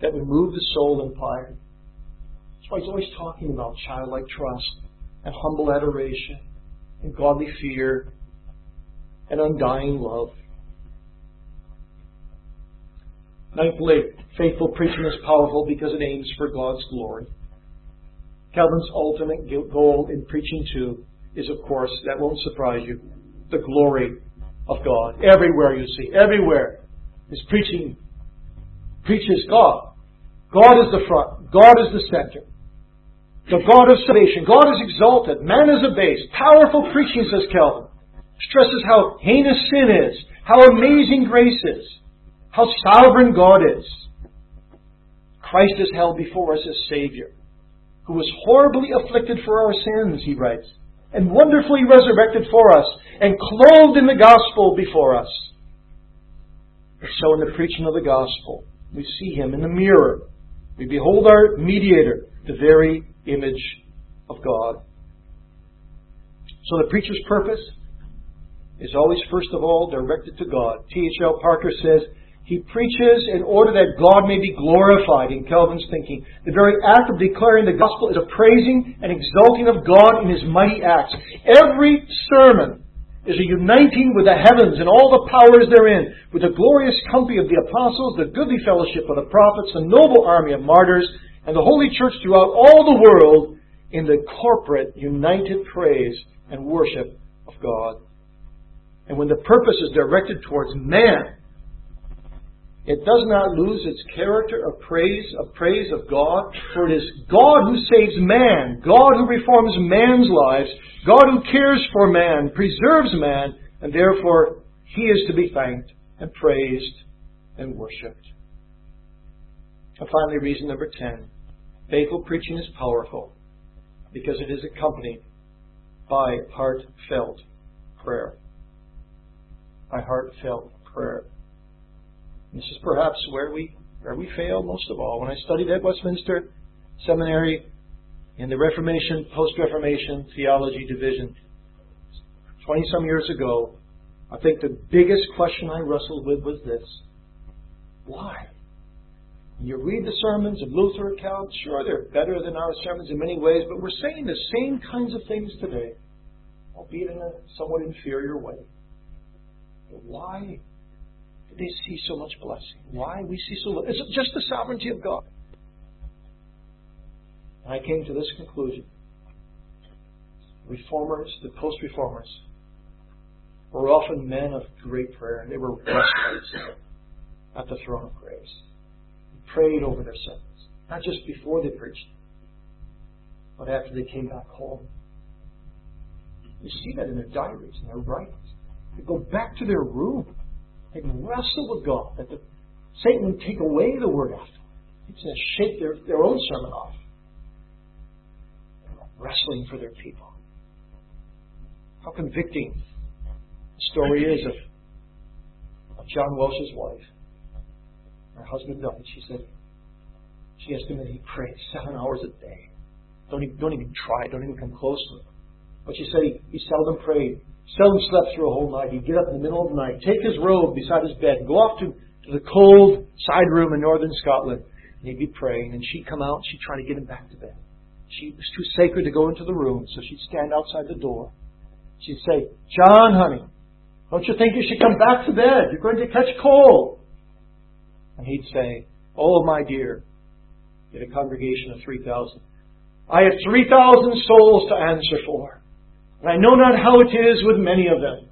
that would move the soul in piety. That's why he's always talking about childlike trust and humble adoration and godly fear and undying love. Ninthly, faithful preaching is powerful because it aims for God's glory. Calvin's ultimate goal in preaching too is, of course, that won't surprise you, the glory of God. Everywhere you see, everywhere, his preaching preaches God. God is the front. God is the center. The God of salvation. God is exalted. Man is abased. Powerful preaching, says Calvin. Stresses how heinous sin is. How amazing grace is. How sovereign God is. Christ is held before us as Savior, who was horribly afflicted for our sins, he writes, and wonderfully resurrected for us, and clothed in the gospel before us. So in the preaching of the gospel, we see him in the mirror. We behold our mediator, the very image of God. So the preacher's purpose is always, first of all, directed to God. T.H.L. Parker says, he preaches in order that God may be glorified in Calvin's thinking. The very act of declaring the gospel is a praising and exalting of God in his mighty acts. Every sermon is a uniting with the heavens and all the powers therein, with the glorious company of the apostles, the goodly fellowship of the prophets, the noble army of martyrs, and the holy church throughout all the world in the corporate, united praise and worship of God. And when the purpose is directed towards man, it does not lose its character of praise, of praise of God, for it is God who saves man, God who reforms man's lives, God who cares for man, preserves man, and therefore he is to be thanked and praised and worshipped. And finally, reason number 10 faithful preaching is powerful because it is accompanied by heartfelt prayer. By heartfelt prayer. This is perhaps where we where we fail most of all. When I studied at Westminster Seminary in the Reformation, post Reformation theology division, 20 some years ago, I think the biggest question I wrestled with was this Why? You read the sermons of Luther accounts, sure, they're better than our sermons in many ways, but we're saying the same kinds of things today, albeit in a somewhat inferior way. But why they see so much blessing? Why we see so little? Is it just the sovereignty of God? And I came to this conclusion. Reformers, the post reformers, were often men of great prayer, and they were wrestlers at the throne of grace They prayed over their sermons, not just before they preached, but after they came back home. You see that in their diaries and their writings. They go back to their room. They wrestle with God that the, Satan would take away the word after. He's going to shake their, their own sermon off. Wrestling for their people. How convicting the story is of, of John Welsh's wife her husband died. She said, She asked him and he prayed seven hours a day. Don't even, don't even try. Don't even come close to it. But she said he, he seldom prayed, seldom slept through a whole night. He'd get up in the middle of the night, take his robe beside his bed, go off to, to the cold side room in northern Scotland, and he'd be praying. And she'd come out and she'd try to get him back to bed. She was too sacred to go into the room, so she'd stand outside the door. She'd say, John, honey, don't you think you should come back to bed? You're going to catch cold. And he'd say, Oh, my dear, in a congregation of 3,000, I have 3,000 souls to answer for, and I know not how it is with many of them.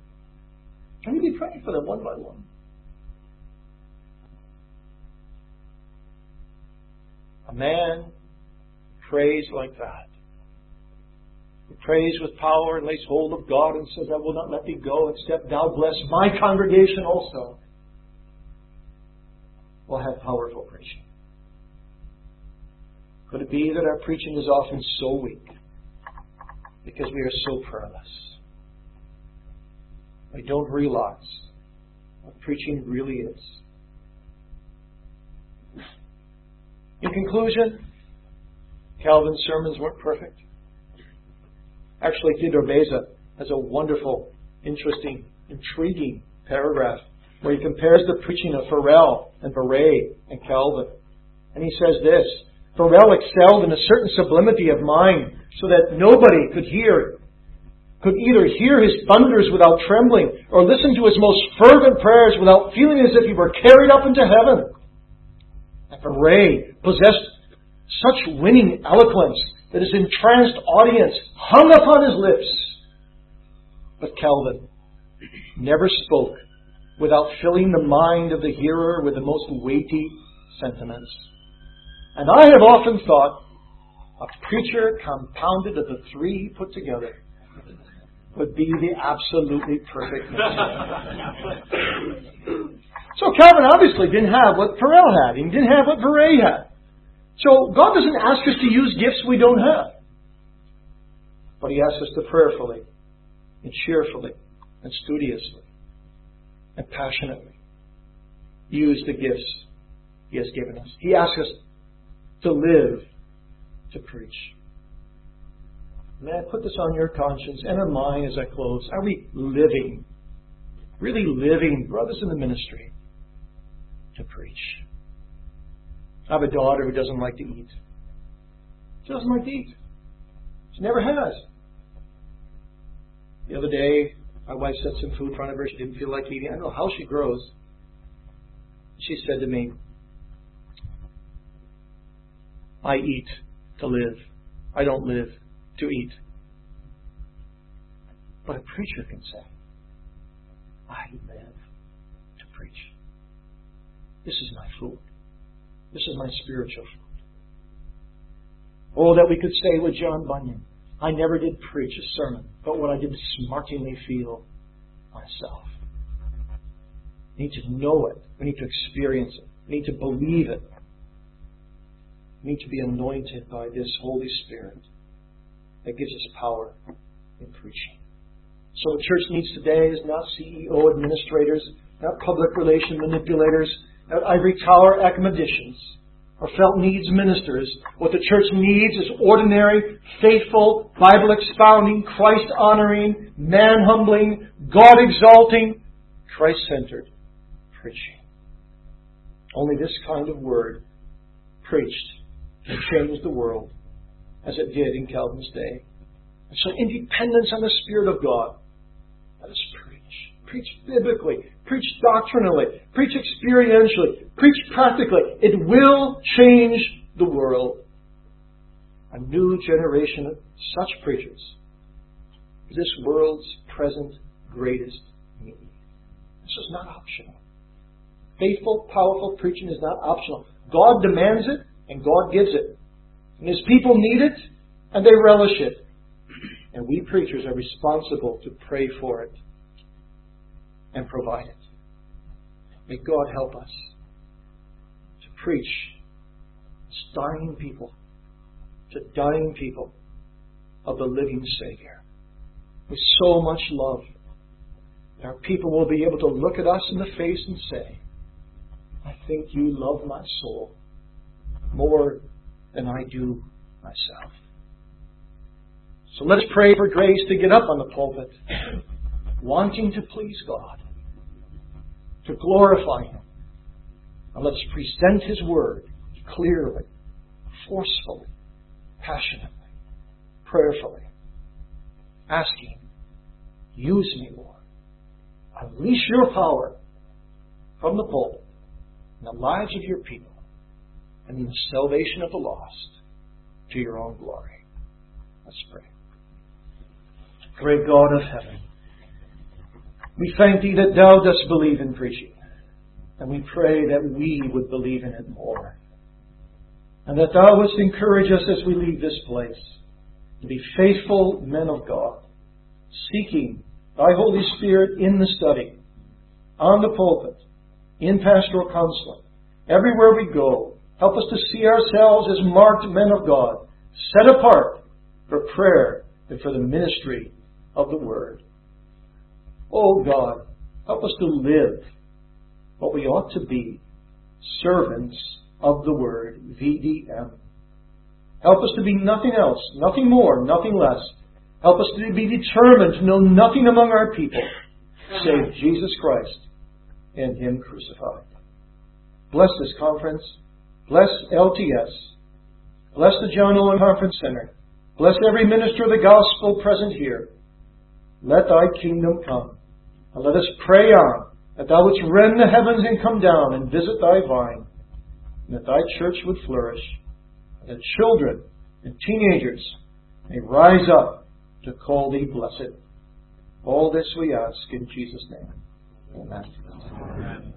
Can we be praying for them one by one? A man prays like that. He prays with power and lays hold of God and says, I will not let thee go except thou bless my congregation also. Will have powerful preaching. Could it be that our preaching is often so weak because we are so prayerless? We don't realize what preaching really is. In conclusion, Calvin's sermons weren't perfect. Actually, Theodore Beza has a wonderful, interesting, intriguing paragraph where he compares the preaching of Farel and Viret and Calvin. And he says this Farel excelled in a certain sublimity of mind so that nobody could hear, could either hear his thunders without trembling or listen to his most fervent prayers without feeling as if he were carried up into heaven. And Viret possessed such winning eloquence that his entranced audience hung upon his lips. But Calvin never spoke without filling the mind of the hearer with the most weighty sentiments. And I have often thought a preacher compounded of the three he put together would be the absolutely perfect so Calvin obviously didn't have what Farel had. He didn't have what Viret had. So God doesn't ask us to use gifts we don't have. But He asks us to prayerfully and cheerfully and studiously and passionately use the gifts He has given us. He asks us to live to preach. May I put this on your conscience and on mine as I close? Are we living, really living, brothers in the ministry, to preach? I have a daughter who doesn't like to eat. She doesn't like to eat. She never has. The other day, my wife set some food in front of her. She didn't feel like eating. I don't know how she grows. She said to me, I eat to live. I don't live to eat. But a preacher can say, I live to preach. This is my food. This is my spiritual food. Oh, that we could say with John Bunyan, I never did preach a sermon, but what I did smartingly feel myself. We need to know it. We need to experience it. We need to believe it. Need to be anointed by this Holy Spirit that gives us power in preaching. So what church needs today is not CEO administrators, not public relation manipulators, not ivory tower academicians or felt needs ministers. What the church needs is ordinary, faithful, Bible expounding, Christ honoring, man humbling, God exalting, Christ centered preaching. Only this kind of word preached can change the world as it did in Calvin's day. And so independence on the Spirit of God. Let us preach. Preach biblically. Preach doctrinally. Preach experientially. Preach practically. It will change the world. A new generation of such preachers is this world's present greatest need. This is not optional. Faithful, powerful preaching is not optional. God demands it, and God gives it. And His people need it, and they relish it. And we preachers are responsible to pray for it and provide it. May God help us to preach to dying people, to dying people of the living Savior with so much love. that Our people will be able to look at us in the face and say, I think you love my soul more than I do myself. So let's pray for grace to get up on the pulpit, wanting to please God, to glorify Him. And let's present His Word clearly, forcefully, passionately, prayerfully, asking, use me, Lord. Unleash your power from the pulpit in the lives of your people and the salvation of the lost to your own glory. Let's pray. Great God of heaven, we thank thee that thou dost believe in preaching, and we pray that we would believe in it more, and that thou wouldst encourage us as we leave this place to be faithful men of God, seeking thy Holy Spirit in the study, on the pulpit, in pastoral counseling, everywhere we go. Help us to see ourselves as marked men of God, set apart for prayer and for the ministry of the Word. Oh God, help us to live what we ought to be, servants of the Word, VDM. Help us to be nothing else, nothing more, nothing less. Help us to be determined to know nothing among our people save Jesus Christ and Him crucified. Bless this conference. Bless LTS. Bless the John Owen Conference Center. Bless every minister of the gospel present here. Let thy kingdom come. And let us pray on that thou wouldst rend the heavens and come down and visit thy vine, and that thy church would flourish, and that children and teenagers may rise up to call thee blessed. All this we ask in Jesus' name. Amen.